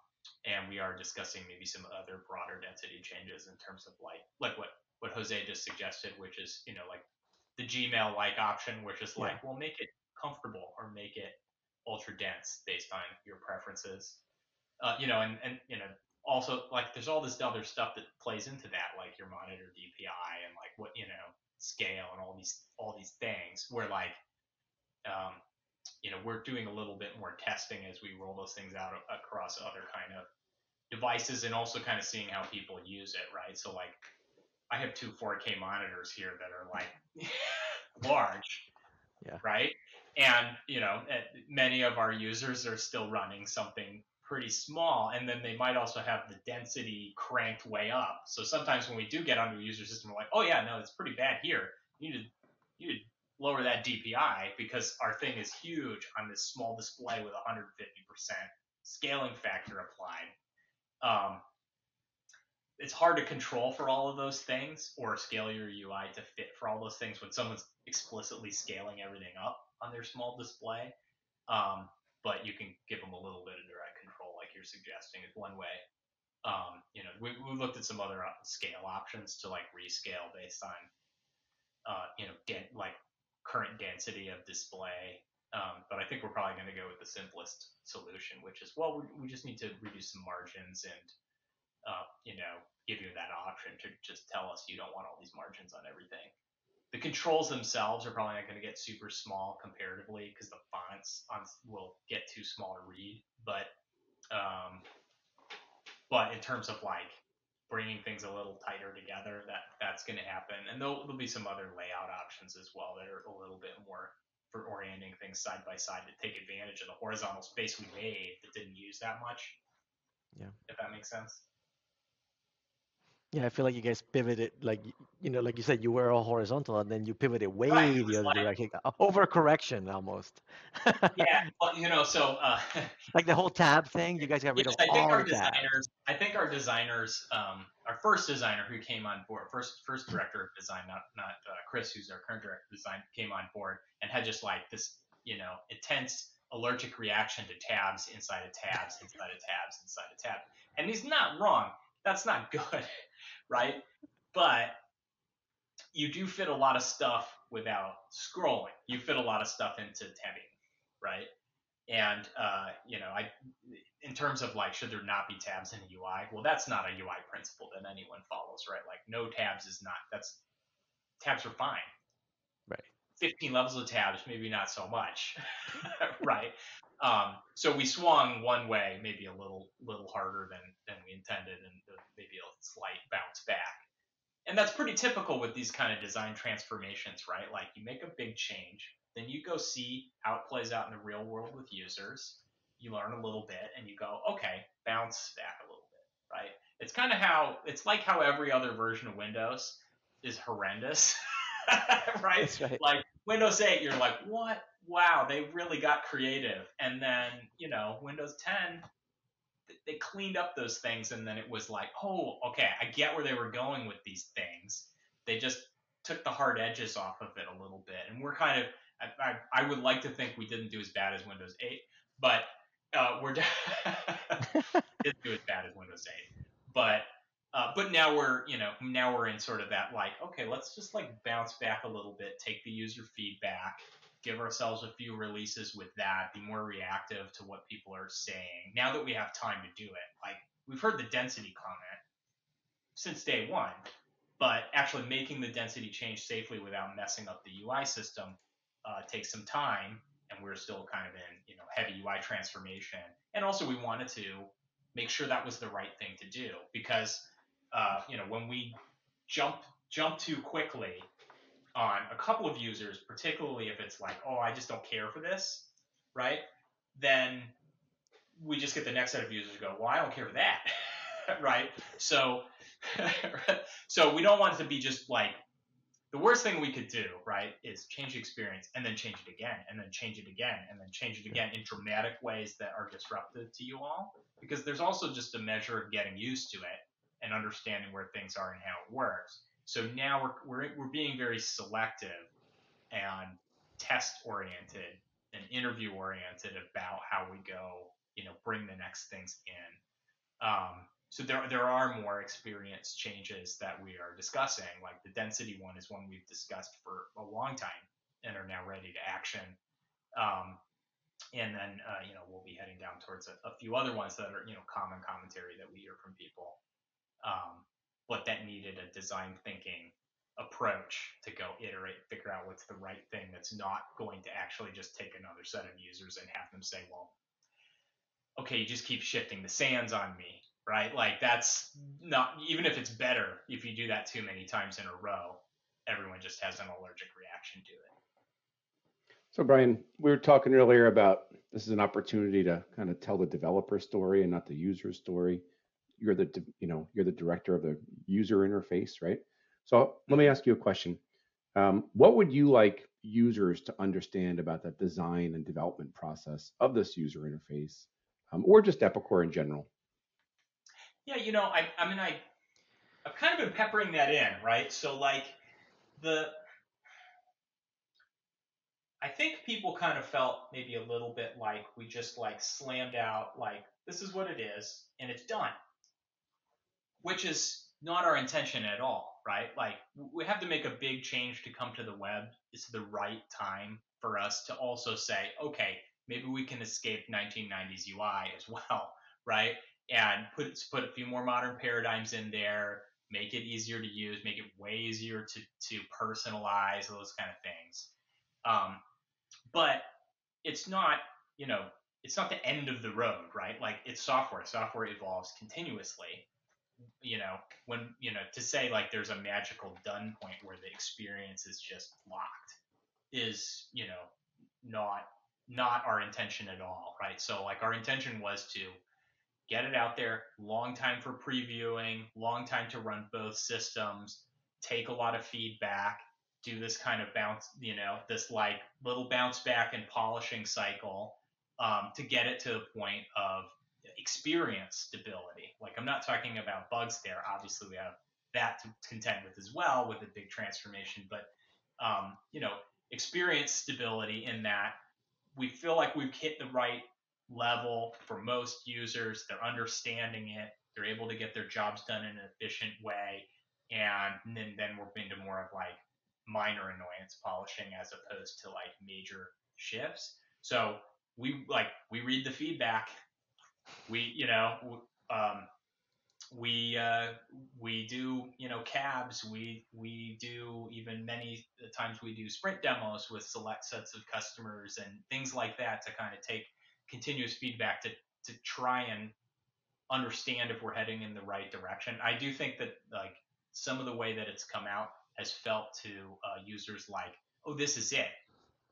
and we are discussing maybe some other broader density changes in terms of like like what what Jose just suggested, which is you know like the Gmail like option, which is like, yeah. well, make it comfortable or make it ultra dense based on your preferences. Uh, you know, and, and you know, also like there's all this other stuff that plays into that, like your monitor DPI and like what you know scale and all these all these things. Where like, um, you know, we're doing a little bit more testing as we roll those things out across other kind of devices and also kind of seeing how people use it, right? So like I have two 4K monitors here that are like large, yeah. right? And you know, many of our users are still running something pretty small, and then they might also have the density cranked way up. So sometimes when we do get onto a user system, we're like, oh yeah, no, it's pretty bad here. You need to you need to lower that DPI because our thing is huge on this small display with 150% scaling factor applied. Um, it's hard to control for all of those things or scale your UI to fit for all those things when someone's explicitly scaling everything up on their small display. Um, but you can give them a little bit of direct control, like you're suggesting, is one way. Um, you know, we, we looked at some other uh, scale options to like rescale based on, uh, you know, like current density of display. Um, but I think we're probably going to go with the simplest solution, which is well, we, just need to reduce some margins and uh, you know, give you that option to just tell us you don't want all these margins on everything. The controls themselves are probably not going to get super small comparatively because the fonts on, will get too small to read. But um, but in terms of like bringing things a little tighter together, that that's going to happen. And there'll, there'll be some other layout options as well that are a little bit more for orienting things side by side to take advantage of the horizontal space we made that didn't use that much. Yeah. If that makes sense. Yeah, I feel like you guys pivoted, like you know, like you said, you were all horizontal, and then you pivoted way right, the other like, direction, overcorrection almost. yeah, well, you know, so uh, like the whole tab thing, you guys got rid of I think our designers, I think our designers, um, our first designer who came on board, first first director of design, not not uh, Chris, who's our current director of design, came on board and had just like this, you know, intense allergic reaction to tabs inside of tabs inside of tabs inside of tabs, and he's not wrong. That's not good right? But you do fit a lot of stuff without scrolling. You fit a lot of stuff into tabbing, right? And uh, you know, I in terms of like should there not be tabs in a UI? Well, that's not a UI principle that anyone follows, right? Like no tabs is not that's tabs are fine. Right. 15 levels of tabs, maybe not so much, right? Um, so we swung one way, maybe a little little harder than than we intended, and maybe a slight bounce back. And that's pretty typical with these kind of design transformations, right? Like you make a big change, then you go see how it plays out in the real world with users. You learn a little bit, and you go, okay, bounce back a little bit, right? It's kind of how it's like how every other version of Windows is horrendous, right? right? Like Windows 8, you're like, what? Wow, they really got creative. And then, you know, Windows 10, they cleaned up those things, and then it was like, oh, okay, I get where they were going with these things. They just took the hard edges off of it a little bit, and we're kind of. I, I, would like to think we didn't do as bad as Windows 8, but uh, we're didn't do as bad as Windows 8. But uh, but now we're you know now we're in sort of that like okay let's just like bounce back a little bit take the user feedback give ourselves a few releases with that be more reactive to what people are saying now that we have time to do it. Like we've heard the density comment since day one but actually making the density change safely without messing up the ui system uh, takes some time and we're still kind of in you know heavy ui transformation. And also we wanted to make sure that was the right thing to do because uh, you know, when we jump jump too quickly on a couple of users, particularly if it's like, oh, I just don't care for this, right? Then we just get the next set of users go, well, I don't care for that, right? So, so we don't want it to be just like the worst thing we could do, right, is change the experience and then change it again and then change it again and then change it again in dramatic ways that are disruptive to you all. Because there's also just a measure of getting used to it and understanding where things are and how it works. So now we're, we're, we're being very selective and test oriented and interview oriented about how we go, you know, bring the next things in. Um, so there, there are more experience changes that we are discussing. Like the density one is one we've discussed for a long time and are now ready to action. Um, and then, uh, you know, we'll be heading down towards a, a, few other ones that are, you know, common commentary that we hear from people um, but that needed a design thinking approach to go iterate, figure out what's the right thing that's not going to actually just take another set of users and have them say, well, okay, you just keep shifting the sands on me, right? Like that's not, even if it's better, if you do that too many times in a row, everyone just has an allergic reaction to it. So, Brian, we were talking earlier about this is an opportunity to kind of tell the developer story and not the user story you're the you know you're the director of the user interface, right? So let me mm-hmm. ask you a question. Um, what would you like users to understand about the design and development process of this user interface, um, or just Epicor in general? Yeah, you know, I, I mean, I, I've kind of been peppering that in, right? So like the, I think people kind of felt maybe a little bit like we just like slammed out like this is what it is and it's done which is not our intention at all, right? Like we have to make a big change to come to the web. It's the right time for us to also say, okay, maybe we can escape 1990s UI as well, right? And put put a few more modern paradigms in there, make it easier to use, make it way easier to to personalize those kind of things. Um, but it's not, you know, it's not the end of the road, right? Like it's software. Software evolves continuously you know, when you know to say like there's a magical done point where the experience is just locked is you know not not our intention at all, right? So like our intention was to get it out there, long time for previewing, long time to run both systems, take a lot of feedback, do this kind of bounce, you know, this like little bounce back and polishing cycle um, to get it to the point of experience stability. Like I'm not talking about bugs there. Obviously, we have that to contend with as well with a big transformation, but um, you know, experience stability in that we feel like we've hit the right level for most users. They're understanding it. They're able to get their jobs done in an efficient way, and then then we're into more of like minor annoyance polishing as opposed to like major shifts. So we like we read the feedback we, you know, um, we uh, we do you know cabs. We we do even many times we do sprint demos with select sets of customers and things like that to kind of take continuous feedback to to try and understand if we're heading in the right direction. I do think that like some of the way that it's come out has felt to uh, users like oh this is it.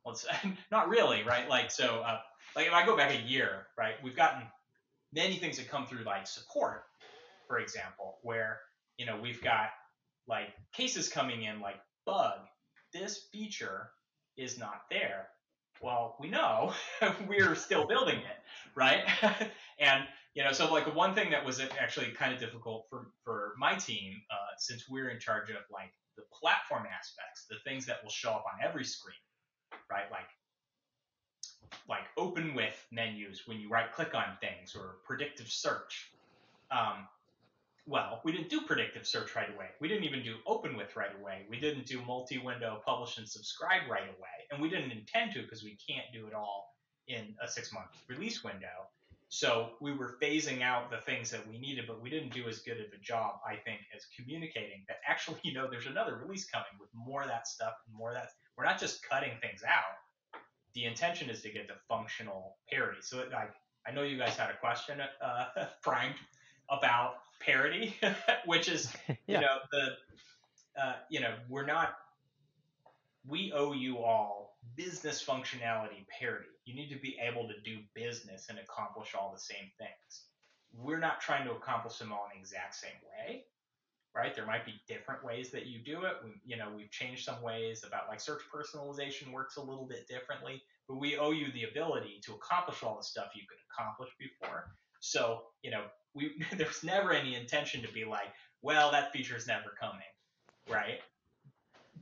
Well not really right? Like so uh, like if i go back a year right we've gotten many things that come through like support for example, where you know we've got like cases coming in like bug, this feature is not there. Well, we know we're still building it, right? and you know, so like one thing that was actually kind of difficult for for my team, uh, since we're in charge of like the platform aspects, the things that will show up on every screen, right? Like like open with menus when you right click on things or predictive search. Um, well, we didn't do predictive search right away. We didn't even do open with right away. We didn't do multi-window publish and subscribe right away. And we didn't intend to because we can't do it all in a six month release window. So we were phasing out the things that we needed, but we didn't do as good of a job, I think, as communicating that actually, you know, there's another release coming with more of that stuff and more of that. We're not just cutting things out. The intention is to get to functional parity. So, like, I know you guys had a question, uh, Frank, about parity, which is yeah. you know the uh, you know we're not we owe you all business functionality parity. You need to be able to do business and accomplish all the same things. We're not trying to accomplish them all in the exact same way, right? There might be different ways that you do it. We, you know, we've changed some ways about like search personalization works a little bit differently, but we owe you the ability to accomplish all the stuff you could accomplish before. So, you know, we there's never any intention to be like, well, that feature is never coming, right?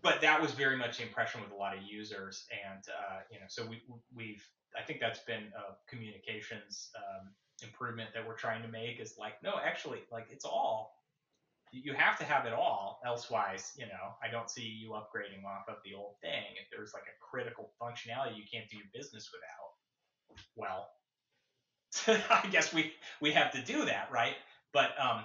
But that was very much the impression with a lot of users, and uh, you know, so we we've I think that's been a communications um, improvement that we're trying to make is like, no, actually, like it's all you have to have it all elsewise you know i don't see you upgrading off of the old thing if there's like a critical functionality you can't do your business without well I guess we we have to do that, right? But um,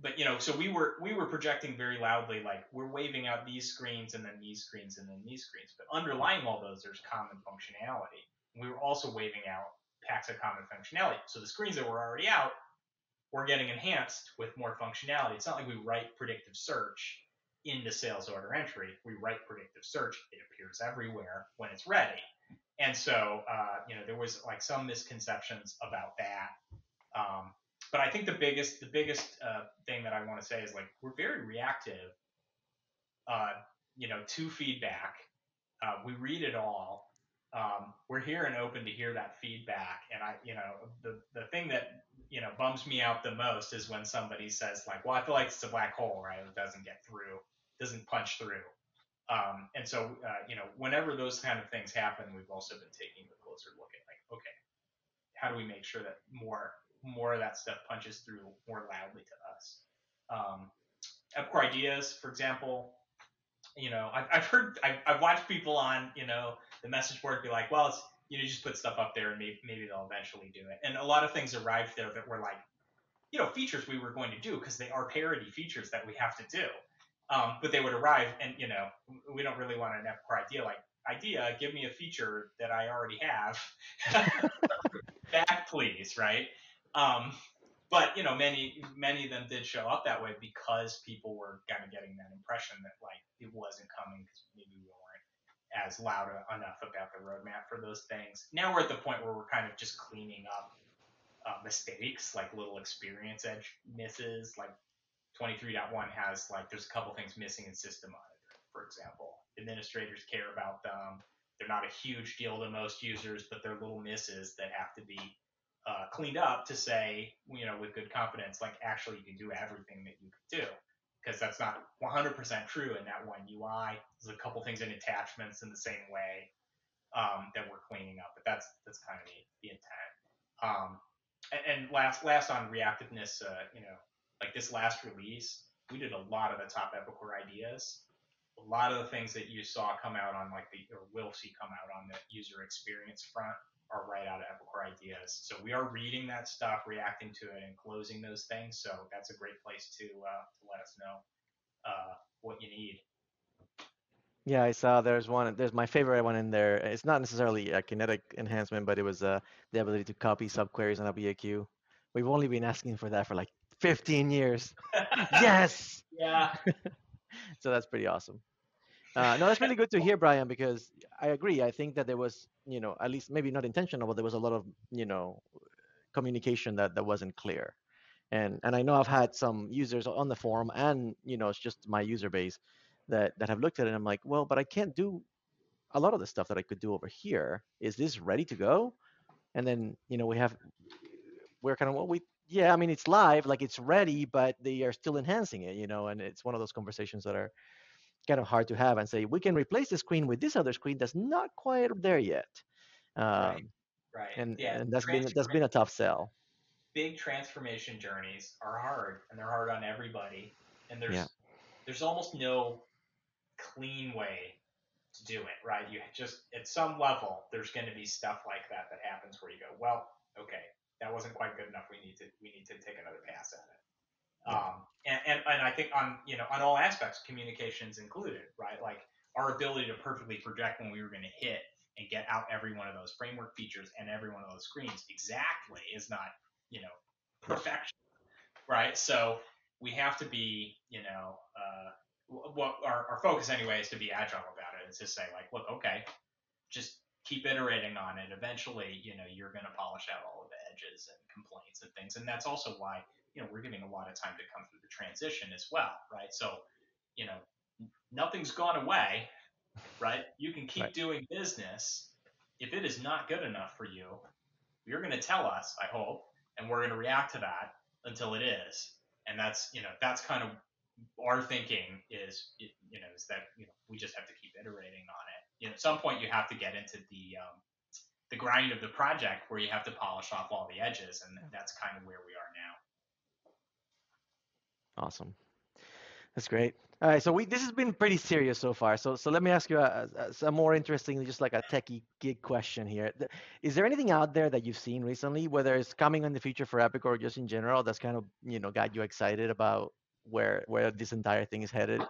but you know, so we were we were projecting very loudly, like we're waving out these screens and then these screens and then these screens. But underlying all those, there's common functionality. We were also waving out packs of common functionality. So the screens that were already out were getting enhanced with more functionality. It's not like we write predictive search into sales order entry. We write predictive search. It appears everywhere when it's ready. And so, uh, you know, there was like some misconceptions about that. Um, but I think the biggest, the biggest uh, thing that I want to say is like we're very reactive, uh, you know, to feedback. Uh, we read it all. Um, we're here and open to hear that feedback. And I, you know, the the thing that you know bums me out the most is when somebody says like, "Well, I feel like it's a black hole, right? It doesn't get through, doesn't punch through." Um, and so, uh, you know, whenever those kind of things happen, we've also been taking a closer look at like, okay, how do we make sure that more more of that stuff punches through more loudly to us? Um, Epicor Ideas, for example, you know, I've, I've heard, I've, I've watched people on, you know, the message board be like, well, it's, you know, just put stuff up there and maybe, maybe they'll eventually do it. And a lot of things arrived there that were like, you know, features we were going to do because they are parity features that we have to do. Um, but they would arrive, and you know, we don't really want an Epicor idea like idea. Give me a feature that I already have. Back, please, right? Um, but you know, many many of them did show up that way because people were kind of getting that impression that like it wasn't coming because maybe we weren't as loud enough about the roadmap for those things. Now we're at the point where we're kind of just cleaning up uh, mistakes, like little experience edge misses, like 23.1 has like there's a couple things missing in system monitor, for example. Administrators care about them. They're not a huge deal to most users, but they're little misses that have to be uh, cleaned up to say, you know, with good confidence, like actually you can do everything that you can do. Because that's not 100% true in that one UI. There's a couple things in attachments in the same way um, that we're cleaning up, but that's that's kind of the, intent. Um, and, and, last last on reactiveness, uh, you know, like this last release, we did a lot of the top Epicor ideas. A lot of the things that you saw come out on like the or will see come out on the user experience front are right out of Epicor Ideas. So we are reading that stuff, reacting to it, and closing those things. So that's a great place to uh, to let us know uh, what you need. Yeah, I saw there's one. There's my favorite one in there. It's not necessarily a kinetic enhancement, but it was uh, the ability to copy subqueries on a BAQ. We've only been asking for that for like 15 years. yes. Yeah. so that's pretty awesome. Uh, no, that's really good to hear, Brian, because I agree. I think that there was, you know, at least maybe not intentional, but there was a lot of, you know, communication that, that wasn't clear. And and I know I've had some users on the forum and, you know, it's just my user base that, that have looked at it and I'm like, well, but I can't do a lot of the stuff that I could do over here. Is this ready to go? And then, you know, we have, we're kind of, well, we, yeah, I mean, it's live, like it's ready, but they are still enhancing it, you know, and it's one of those conversations that are, kind of hard to have and say we can replace the screen with this other screen that's not quite there yet. Um, right. Right. And, yeah, and that's been that's been a tough sell. Big transformation journeys are hard, and they're hard on everybody. And there's Yeah. there's almost no clean way to do it, right? You just at some level there's going to be stuff like that that happens where you go, well, okay, that wasn't quite good enough. We need to we need to take another pass at it. Um, and, and, and I think on you know on all aspects, communications included, right? Like our ability to perfectly project when we were going to hit and get out every one of those framework features and every one of those screens exactly is not you know perfection, right? So we have to be you know uh, what our, our focus anyway is to be agile about it. It's to say like, look, okay, just keep iterating on it. Eventually, you know, you're going to polish out all of the edges and complaints and things, and that's also why you know, we're giving a lot of time to come through the transition as well, right? So, you know, nothing's gone away, right? You can keep Right. doing business. If it is not good enough for you, you're going to tell us, I hope, and we're going to react to that until it is. And that's, you know, that's kind of our thinking is, you know, is that, you know, we just have to keep iterating on it. You know, at some point you have to get into the, um, the grind of the project where you have to polish off all the edges, and that's kind of where we are now. Awesome. That's great. All right, so we this has been pretty serious so far. So so let me ask you a, a, a more interesting, just like a techie gig question here. Is there anything out there that you've seen recently, whether it's coming in the future for Epic or just in general, that's kind of you know got you excited about where where this entire thing is headed? uh,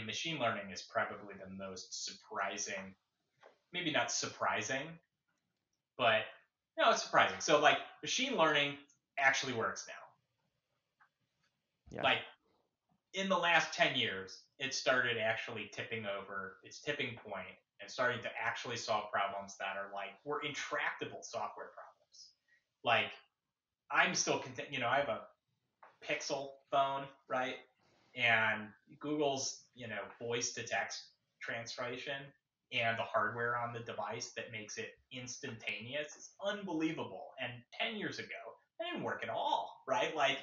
know, machine learning is probably the most surprising, maybe not surprising, but no, it's surprising. So like machine learning actually works now. Yeah. Like in the last 10 years, it started actually tipping over its tipping point and starting to actually solve problems that are like were intractable software problems. Like I'm still content, you know, I have a Pixel phone, right? and Google's you know voice to text translation and the hardware on the device that makes it instantaneous is unbelievable. And 10 years ago, that didn't work at all, right? Like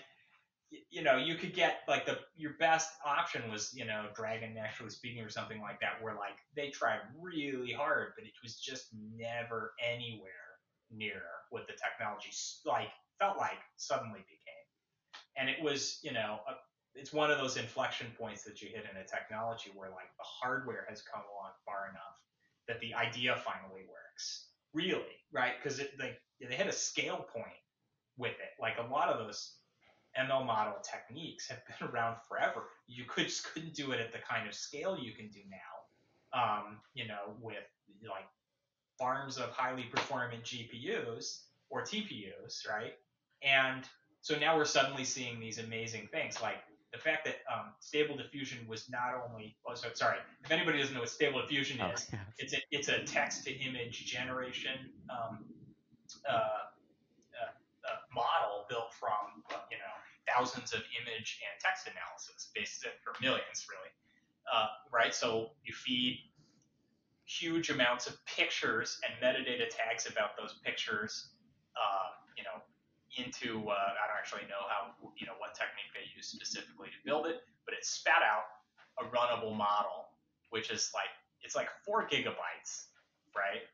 you know, you could get like the your best option was you know Dragon Naturally Speaking or something like that, where like they tried really hard, but it was just never anywhere near what the technology like felt like suddenly became. And it was you know a, it's one of those inflection points that you hit in a technology where like the hardware has come along far enough that the idea finally works. Really right? Because like they hit a scale point with it. Like a lot of those ml model techniques have been around forever. You could just couldn't do it at the kind of scale you can do now um, you know with like farms of highly performant gpus or tpus right? And so now we're suddenly seeing these amazing things like the fact that um, stable diffusion was not only oh so sorry if anybody doesn't know what stable diffusion Oh, is it's a it's a text to image generation um, uh, uh, uh, model built from uh, thousands of image and text analysis based or millions really uh, right so you feed huge amounts of pictures and metadata tags about those pictures uh, you know into uh, I don't actually know how you know what technique they use specifically to build it, but it spat out a runnable model, which is like it's like four gigabytes, right?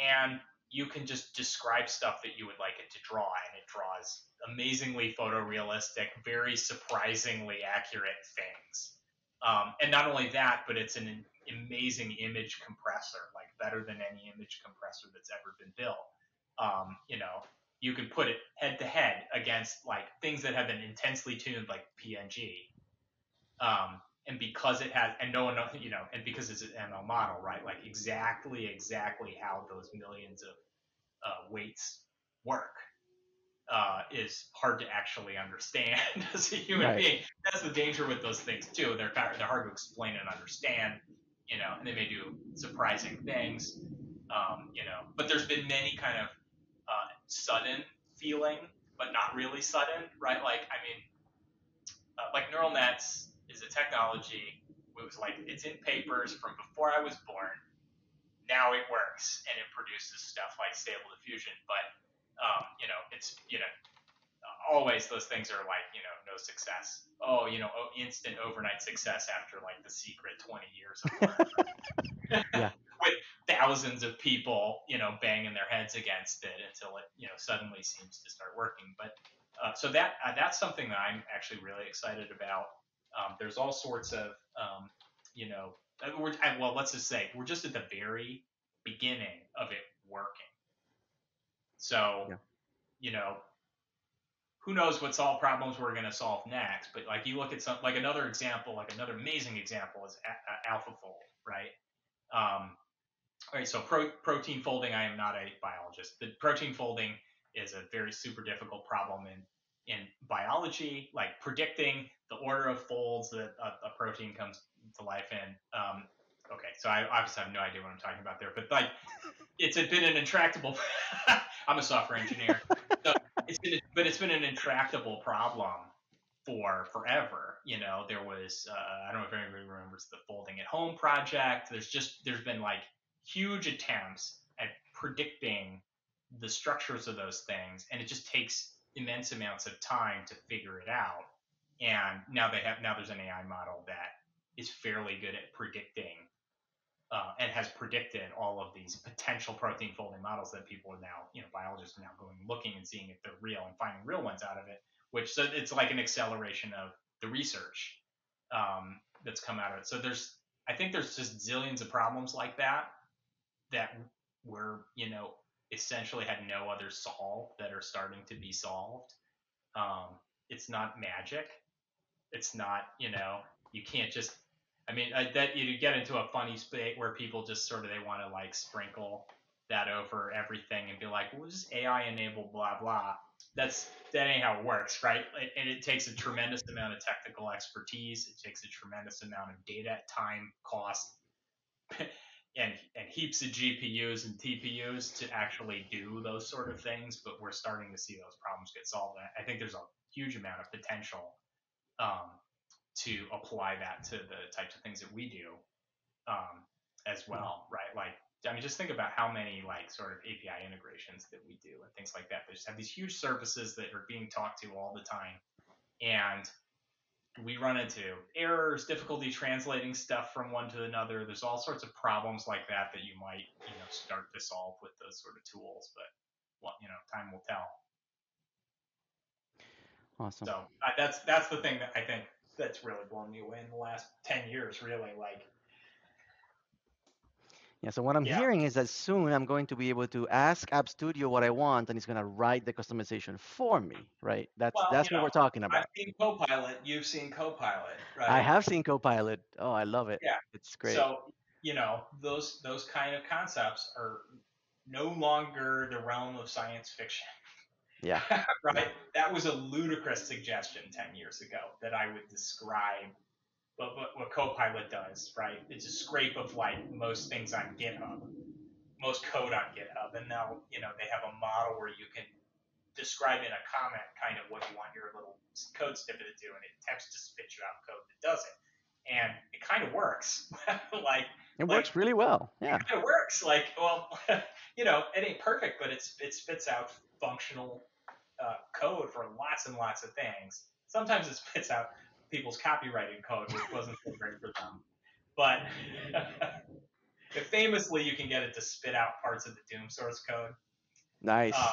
And you can just describe stuff that you would like it to draw, and it draws amazingly photorealistic, very surprisingly accurate things. Um, and not only that, but it's an amazing image compressor. Like better than any image compressor that's ever been built. Um, you know, you can put it head to head against like things that have been intensely tuned like PNG. Um, and because it has, and no one knows, you know, and because it's an ML model, right? Like exactly, exactly how those millions of uh, weights work uh, is hard to actually understand as a human Right. being. That's the danger with those things too. They're they're hard to explain and understand, you know, and they may do surprising things, um, you know. But there's been many kind of uh, sudden feeling, but not really sudden, right? Like I mean, uh, like neural nets is a technology. It was like it's in papers from before I was born. Now it works and it produces stuff like stable diffusion, but um, you know, it's you know, always those things are like you know, no success. Oh, you know, oh, instant overnight success after like the secret 20 years of. Yeah. With thousands of people, you know, banging their heads against it until it, you know, suddenly seems to start working. But uh, so that uh, that's something that I'm actually really excited about. Um, there's all sorts of, um, you know, uh, we're, well, let's just say we're just at the very beginning of it working. So, Yeah. you know, who knows what solve problems we're going to solve next? But like you look at some, like another example, like another amazing example is a- AlphaFold, right? Um, all right, so pro- protein folding. I am not a biologist, but protein folding is a very super difficult problem in in biology, like predicting the order of folds that a, a protein comes to life in. Um, okay, so I obviously have no idea what I'm talking about there, but like it's been an intractable. I'm a software engineer, so it's been, but it's been an intractable problem for forever. You know, there was uh, I don't know if anybody remembers the Folding at Home project. There's just there's been like huge attempts at predicting the structures of those things, and it just takes immense amounts of time to figure it out. And now they have now there's an AI model that is fairly good at predicting uh, and has predicted all of these potential protein folding models that people are now, you know, biologists are now going looking and seeing if they're real and finding real ones out of it. Which so it's like an acceleration of the research um, that's come out of it. So there's, I think there's just zillions of problems like that that were, you know, essentially had no other solve that are starting to be solved. Um, it's not magic. It's not, you know, you can't just. I mean, I, that you get into a funny state where people just sort of they want to like sprinkle that over everything and be like, well, just AI enable blah blah. That's that ain't how it works, right? And it takes a tremendous amount of technical expertise. It takes a tremendous amount of data, time, cost, and and heaps of GPUs and TPUs to actually do those sort of things. But we're starting to see those problems get solved. And I think there's a huge amount of potential um, to apply that to the types of things that we do um, as well, right? Like, I mean, just think about how many like sort of API integrations that we do and things like that. They just have these huge services that are being talked to all the time, and we run into errors, difficulty translating stuff from one to another. There's all sorts of problems like that that you might, you know, start to solve with those sort of tools, but well, you know, time will tell. Awesome. So I, that's that's the thing that I think that's really blown me away in the last ten years. Really, like Yeah, so what I'm Yeah. hearing is that soon I'm going to be able to ask App Studio what I want and it's going to write the customization for me, right? That's Well, that's what we're talking about. I've seen Copilot. You've seen Copilot, right? I have seen Copilot. Oh, I love it. Yeah. It's great. So you know those those kind of concepts are no longer the realm of science fiction. yeah. right? That was a ludicrous suggestion 10 years ago that I would describe what, what, what Copilot does, right? It's a scrape of like most things on GitHub, most code on GitHub. And now, you know, they have a model where you can describe in a comment kind of what you want your little code snippet to do, and it attempts to spit you out code that does it. And it kind of works. like, It like- works really well. Yeah. it kind of works. Like, well, you know, it ain't perfect, but it's it spits out functional uh, code for lots and lots of things. Sometimes it spits out people's copyrighted code, which wasn't so great for them. But famously, you can get it to spit out parts of the Doom source code Nice. uh,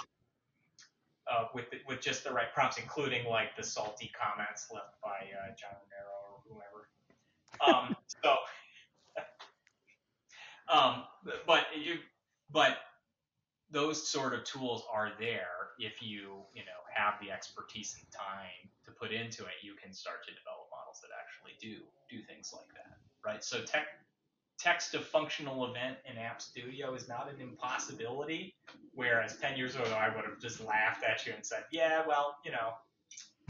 uh, with the, with just the right prompts, including like the salty comments left by uh, John Romero or whoever. Um, so, um, but you, but those sort of tools are there if you, you know, have the expertise and time to put into it. You can start to develop models that actually do do things like that, right? So tech, text to functional event in App Studio is not an impossibility. Whereas 10 years ago, I would have just laughed at you and said, yeah, well, you know,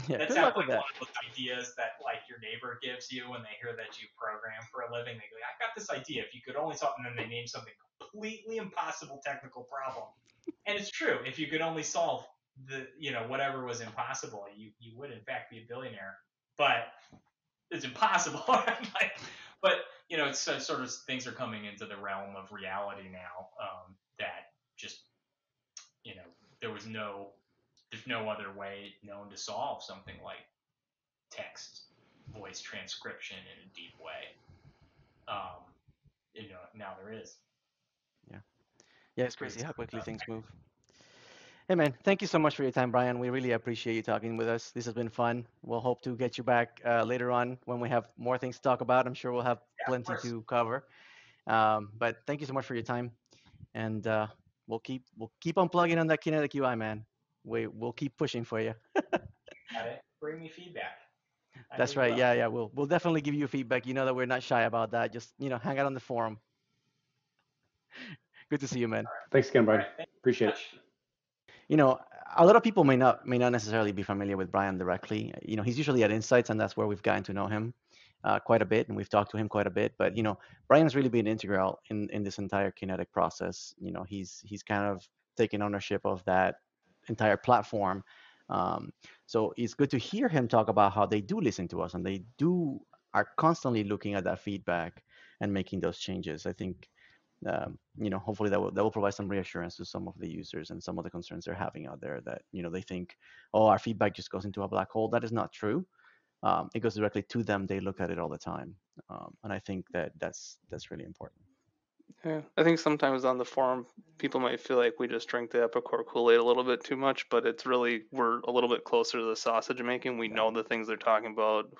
Yeah, that good sounds like with one of those ideas that like your neighbor gives you when they hear that you program for a living. They go, I got this idea. If you could only solve, and then they name something completely impossible technical problem. And it's true. If you could only solve the, you know, whatever was impossible, you you would in fact be a billionaire. But it's impossible. like, but you know, it's sort of things are coming into the realm of reality now um, that just, you know, there was no, there's no other way known to solve something like text voice transcription in a deep way. Um, you know, now there is. Yeah, it's crazy how quickly things move. Hey man, thank you so much for your time, Brian. We really appreciate you talking with us. This has been fun. We'll hope to get you back uh, later on when we have more things to talk about. I'm sure we'll have Yeah, plenty to cover. Um, but thank you so much for your time, and uh, we'll keep we'll keep on plugging on that Kinetic UI, man. We we'll keep pushing for you. Bring me feedback. I That's right. Yeah, yeah. We'll we'll definitely give you feedback. You know that we're not shy about that. Just you know, hang out on the forum. Good to see you, man. Thanks again, Brian. right, Appreciate it. you know a lot of people may not may not necessarily be familiar with brian directly. You know he's usually at insights and that's where we've gotten to know him uh, quite a bit and we've talked to him quite a bit. But you know brian's really been integral in in this entire kinetic process. You know he's he's kind of taken ownership of that entire platform. Um, so it's good to hear him talk about how they do listen to us and they do are constantly looking at that feedback and making those changes. I think um, you know, hopefully that will that will provide some reassurance to some of the users and some of the concerns they're having out there. That you know they think, oh, our feedback just goes into a black hole. That is not true. Um, it goes directly to them. They look at it all the time, um, and I think that that's that's really important. Yeah, I think sometimes on the forum, people might feel like we just drink the Epicor Kool Aid a little bit too much, but it's really we're a little bit closer to the sausage making. We know the things they're talking about,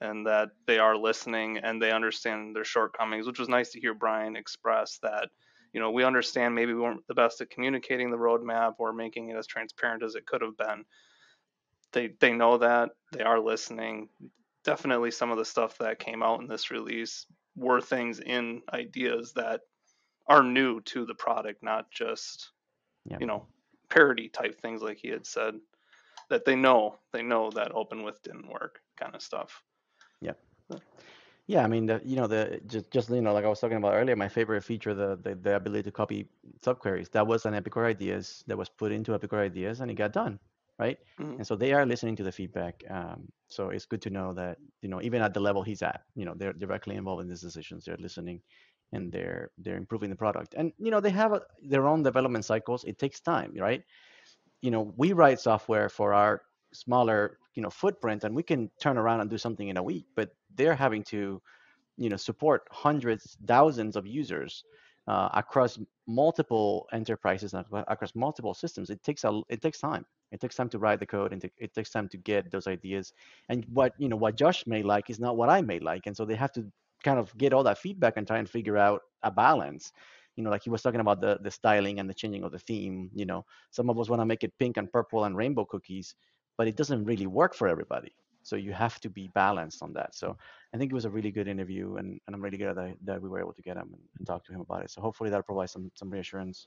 and that they are listening and they understand their shortcomings, which was nice to hear Brian express that. You know, we understand maybe we weren't the best at communicating the roadmap or making it as transparent as it could have been. They they know that they are listening. Definitely, some of the stuff that came out in this release were things in ideas that are new to the product, not just Yeah. you know parody type things like he had said that they know they know that open with didn't work kind of stuff. Yeah, I mean, the, you know, the just just you know, like I was talking about earlier, my favorite feature, the the, the ability to copy subqueries, that was an Epicor Ideas that was put into Epicor Ideas, and it got done, right? Mhm. And so they are listening to the feedback. Um, so it's good to know that you know, even at the level he's at, you know, they're directly involved in these decisions. They're listening, and they're they're improving the product. And you know, they have a, their own development cycles. It takes time, right? You know, we write software for our smaller you know footprint and we can turn around and do something in a week. But they're having to you know support hundreds thousands of users uh, across multiple enterprises and across multiple systems. It takes a it takes time. It takes time to write the code and it takes time to get those ideas. And what you know what josh may like is not what i may like. And so they have to kind of get all that feedback and try and figure out a balance. You know like he was talking about the the styling and the changing of the theme you know. Some of us want to make it pink and purple and rainbow cookies but it doesn't really work for everybody. So you have to be balanced on that. So I think it was a really good interview, and, and I'm really glad that, that we were able to get him and, and talk to him about it. So hopefully that'll provide some some reassurance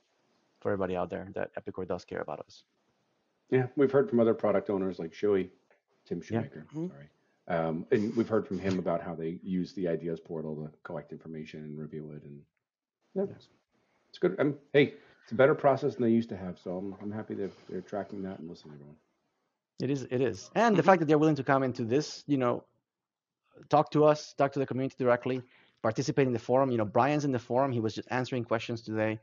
for everybody out there that Epicor does care about us. Yeah, we've heard from other product owners like Shoei, Tim Yeah. Shoemaker. Mhm. Sorry. Um, and we've heard from him about how they use the ideas portal to collect information and review it. And yeah, it's, it's good. Um, hey, it's a better process than they used to have. So I'm, I'm happy that they're tracking that and listening to everyone. It is, it is, and the Mhm. fact that they're willing to come into this, you know, talk to us, talk to the community directly, participate in the forum. You know, Brian's in the forum. He was just answering questions today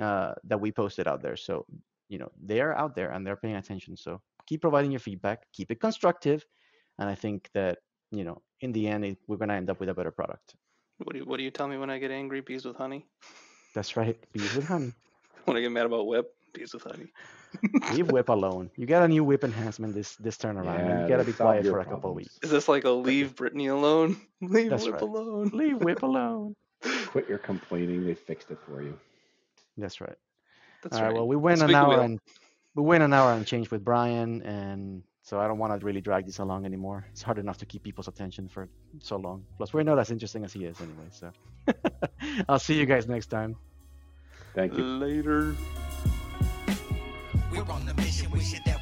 uh, that we posted out there. So, you know, they're out there and they're paying attention. So keep providing your feedback, keep it constructive, and I think that you know, in the end, it, we're gonna end up with a better product. What do you, what do you tell me when I get angry? Bees with honey. That's right. Bees with honey. When I get mad about WIP, bees with honey. Leave WIP alone. You got a new WIP enhancement this this turn around, and Yeah, you gotta be solve quiet your for a couple of weeks. Is this like a leave Brittany alone? Leave That's WIP right. alone. Leave WIP alone. Quit your complaining. They fixed it for you. That's right. That's All right. right. Well, we went an hour wheel. and we went an hour and change with Brian, and so I don't want to really drag this along anymore. It's hard enough to keep people's attention for so long. Plus, we're not as interesting as he is anyway. So, I'll see you guys next time. Thank you. Later. We're on a mission, wishing that